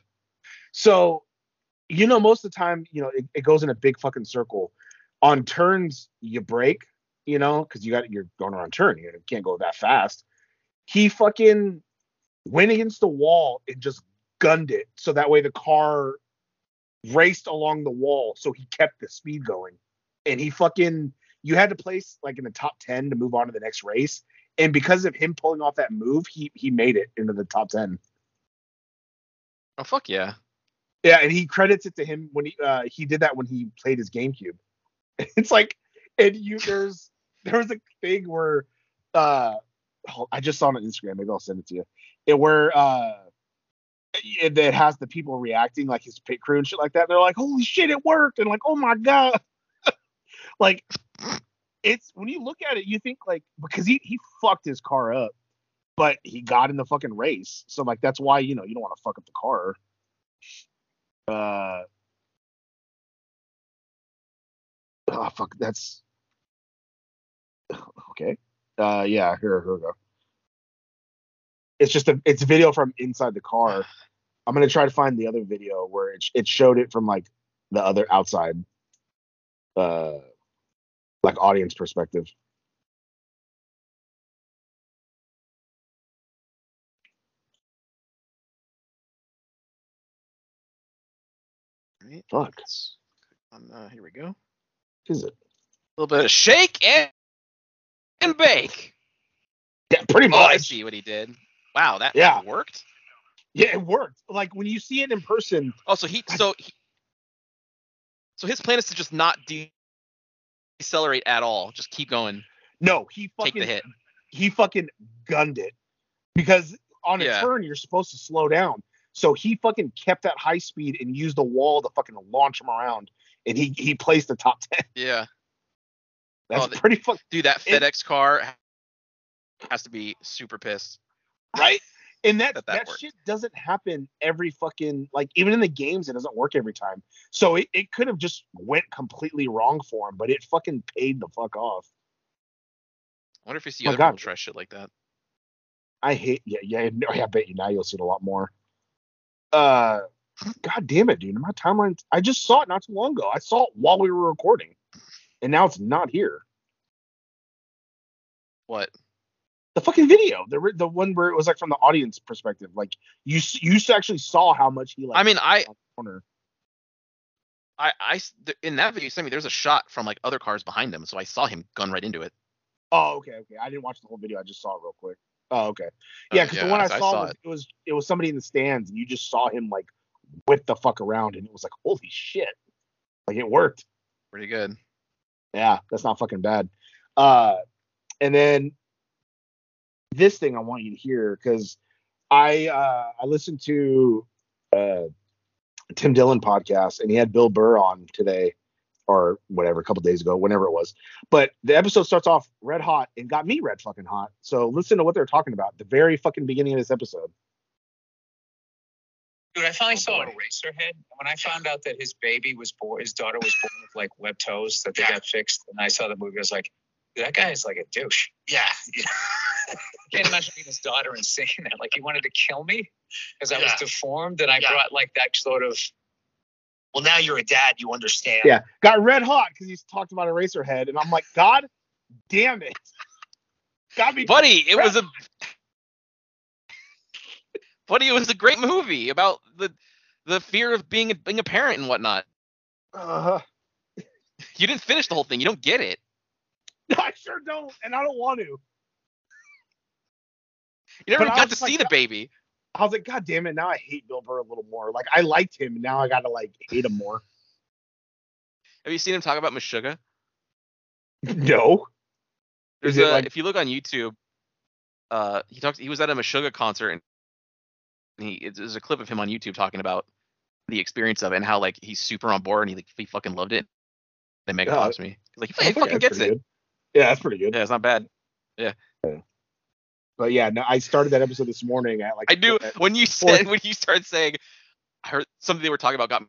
So, you know, most of the time, you know, it, it goes in a big fucking circle. On turns, you brake, you know, because you got you're going around turn, you can't go that fast. He fucking went against the wall and just gunned it, so that way the car raced along the wall, so he kept the speed going. And he fucking, you had to place like in the top ten to move on to the next race, and because of him pulling off that move, he he made it into the top ten. Oh fuck yeah. Yeah, and he credits it to him when he uh he did that when he played his GameCube. It's like and you there's there was a thing where uh I just saw it on Instagram, maybe I'll send it to you. It where uh it, it has the people reacting like his pit crew and shit like that. They're like, "Holy shit, it worked!" and like, "Oh my god!" like, it's when you look at it, you think like because he he fucked his car up, but he got in the fucking race, so like that's why you know you don't want to fuck up the car. Uh, oh fuck, that's okay. Uh, yeah, here, here we go. It's just a, it's a video from inside the car. I'm gonna try to find the other video where it it showed it from like the other outside, uh, like audience perspective. Right. Fuck, Um, uh, here we go. is it? A little bit of shake and and bake. Yeah, pretty Oh, I see what he did. Wow, that, Yeah. worked. Yeah, it worked. Like when you see it in person, Oh, so he so he, so his plan is to just not de- decelerate at all. Just keep going. no, he Take the hit. he fucking gunned it because on a Yeah. turn you're supposed to slow down. So he fucking kept that high speed and used the wall to fucking launch him around, and he he placed the top ten. Yeah. That's Oh, the- pretty fucking Dude, that It- FedEx car has to be super pissed. right. And that That that, that shit doesn't happen every fucking like even in the games it doesn't work every time. So it, it could have just went completely wrong for him, but it fucking paid the fuck off. I wonder if you see Oh, other God. people try shit like that. I hate yeah yeah no, I bet you now you'll see it a lot more. Uh, god damn it, dude! My timeline. I just saw it not too long ago. I saw it while we were recording, and now it's not here. What? The fucking video, the the one where it was like from the audience perspective, like you you actually saw how much he like. I mean, I on the corner. I, I in that video you sent me, there's a shot from like other cars behind him, so I saw him gun right into it. Oh, okay, okay. I didn't watch the whole video. I just saw it real quick. Oh, okay. Uh, Yeah, because the one I so saw, was, it was it was somebody in the stands, and you just saw him like whip the fuck around, and it was like, holy shit, like it worked. pretty good. Yeah, that's not fucking bad. Uh, and then this thing I want you to hear because I uh, I listened to uh, Tim Dillon podcast and he had Bill Burr on today or whatever a couple days ago, whenever it was. But the episode starts off red hot and got me red fucking hot. So listen to what they're talking about the very fucking beginning of this episode. Dude, I finally saw boy. Eraserhead. When I found out that his baby was born, his daughter was born with like web toes that they Yeah. got fixed, and I saw the movie, I was like, that guy is like a douche. Yeah. I can't imagine being his daughter and seeing that. Like he wanted to kill me because I was deformed, and I Yeah. brought like that sort of. Well, now you're a dad. You understand. Yeah, got red hot because he's talked about Eraserhead, and I'm like, God damn it, got me. buddy, it was a buddy. It was a great movie about the the fear of being a, being a parent and whatnot. Uh, You didn't finish the whole thing. You don't get it. I sure don't, and I don't want to. You never But got to was see the baby. I was like, God damn it, now I hate Bill Burr a little more. Like I liked him, and now I gotta like hate him more. Have you seen him talk about Meshuggah? no. There's Is a, like- if you look on YouTube, uh, he talks. He was at a Meshuggah concert, and he there's a clip of him on YouTube talking about the experience of it and how like he's super on board and he like he fucking loved it. They mega Yeah. me. He's like he fucking gets it. good. Yeah, that's pretty good. Yeah, it's not bad. Yeah. But yeah, no, I started that episode this morning at like I knew at- when you said when you started saying I heard something they were talking about got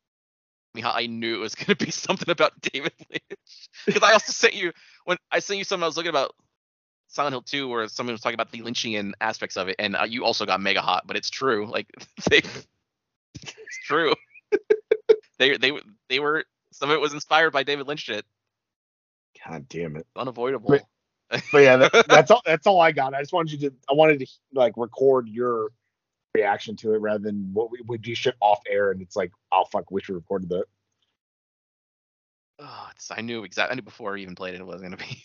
me. I knew it was gonna be something about David Lynch because I also sent you when I sent you something I was looking about Silent Hill 2 where someone was talking about the Lynchian aspects of it and uh, you also got mega hot, but it's true. Like they, it's true. they they they were some of it was inspired by David Lynch shit. God damn it. Unavoidable. But- But yeah, that, that's all. That's all I got. I just wanted you to. I wanted to like record your reaction to it rather than what we would do shit off air and it's like, oh fuck, wish we recorded that. Oh, it's, I knew exactly. I knew before I even played it, it wasn't gonna be.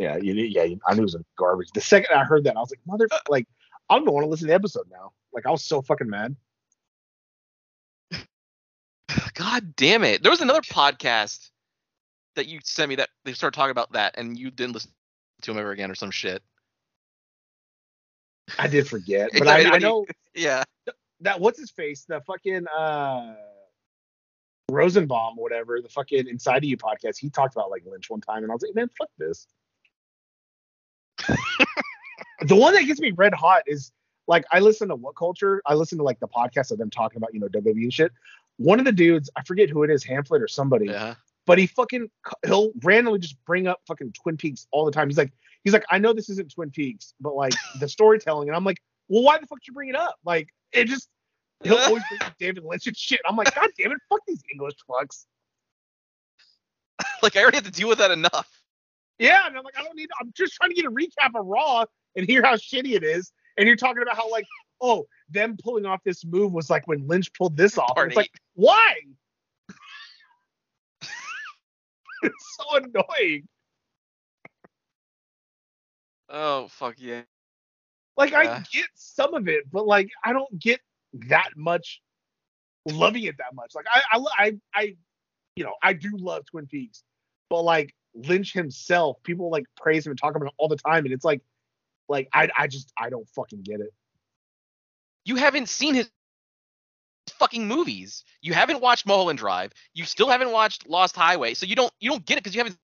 Yeah, you yeah, I knew it was a garbage. The second I heard that, I was like, mother, like, I don't want to listen to the episode now. Like, I was so fucking mad. God damn it! There was another podcast that you sent me that they started talking about that, and you didn't listen to them ever again or some shit. I did forget, but I, I know Yeah. that what's his face, the fucking uh Rosenbaum, whatever, the fucking Inside of You podcast. He talked about like Lynch one time, and I was like, man, fuck this. the one that gets me red hot is like I listen to What Culture. I listen to like the podcast of them talking about you know WWE shit. One of the dudes, I forget who it is, Hamlet or somebody, Yeah. but he fucking he'll randomly just bring up fucking Twin Peaks all the time. He's like, he's like, I know this isn't Twin Peaks, but like the storytelling, and I'm like, well, why the fuck you bring it up? Like, it just he'll always bring up David Lynch and shit. I'm like, god damn it, fuck these English fucks. Like I already have to deal with that enough. Yeah, and I'm like, I don't need. I'm just trying to get a recap of Raw and hear how shitty it is. And you're talking about how like, oh, them pulling off this move was like when Lynch pulled this off. And it's like, why? it's so annoying. Oh fuck yeah. Like I get some of it, but like I don't get that much loving it that much. Like I, I, I, I, you know, I do love Twin Peaks, but like Lynch himself, people like praise him and talk about him all the time, and it's like, like I, I just I don't fucking get it. You haven't seen his fucking movies. You haven't watched Mulholland Drive. You still haven't watched Lost Highway. So you don't you don't get it because you haven't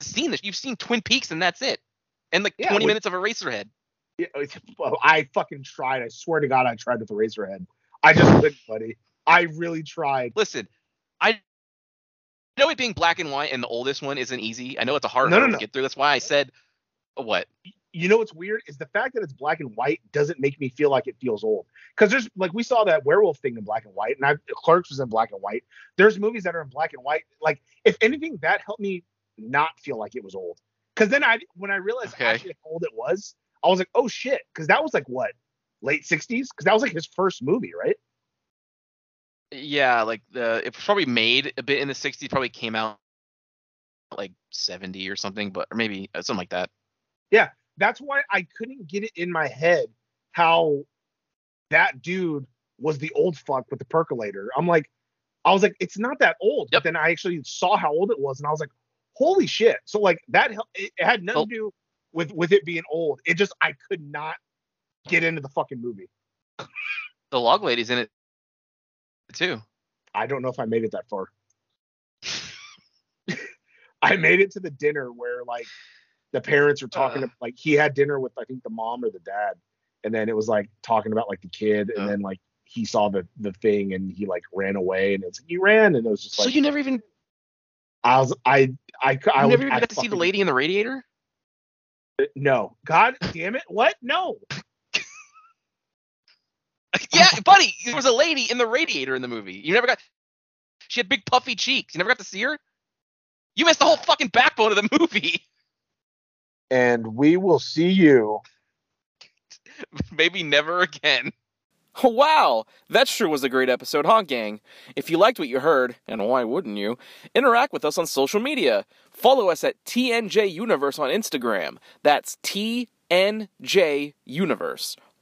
seen this. You've seen Twin Peaks and that's it. And like Yeah, 20 when- minutes of Eraserhead. Yeah, I fucking tried. I swear to God, I tried with Eraserhead. I just couldn't, buddy. I really tried. Listen, I know it being black and white and the oldest one isn't easy. I know it's a hard No, no, no. to get through. That's why I said what? you know what's weird is the fact that it's black and white doesn't make me feel like it feels old. Because there's like we saw that werewolf thing in black and white, and I Clerks was in black and white. There's movies that are in black and white. Like if anything, that helped me not feel like it was old. Because then I when I realized Okay. actually how old it was, I was like, oh shit. Because that was like what late '60s. Because that was like his first movie, right? Yeah, like the it was probably made a bit in the 60s, probably came out like 70 or something, but or maybe uh, something like that. Yeah, that's why I couldn't get it in my head how that dude was the old fuck with the percolator. I'm like, I was like, it's not that old. Yep. But then I actually saw how old it was, and I was like, holy shit. So like that it, had nothing Well- to do with with it being old. It just I could not get into the fucking movie. The log lady's in it too. I don't know if I made it that far. I made it to the dinner where like the parents are talking Uh. like he had dinner with I think the mom or the dad, and then it was like talking about like the kid, and Uh. then like he saw the the thing and he like ran away and it's like you ran and it was just like. So you never even I was I I I, never even got to see the lady in the radiator? No, God damn it! What? No. yeah, buddy, there was a lady in the radiator in the movie. You never got. She had big puffy cheeks. You never got to see her. You missed the whole fucking backbone of the movie. And we will see you. Maybe never again. Wow, that sure was a great episode, huh, gang? If you liked what you heard, and why wouldn't you, interact with us on social media. Follow us at TNJ Universe on Instagram. That's TNJ Universe.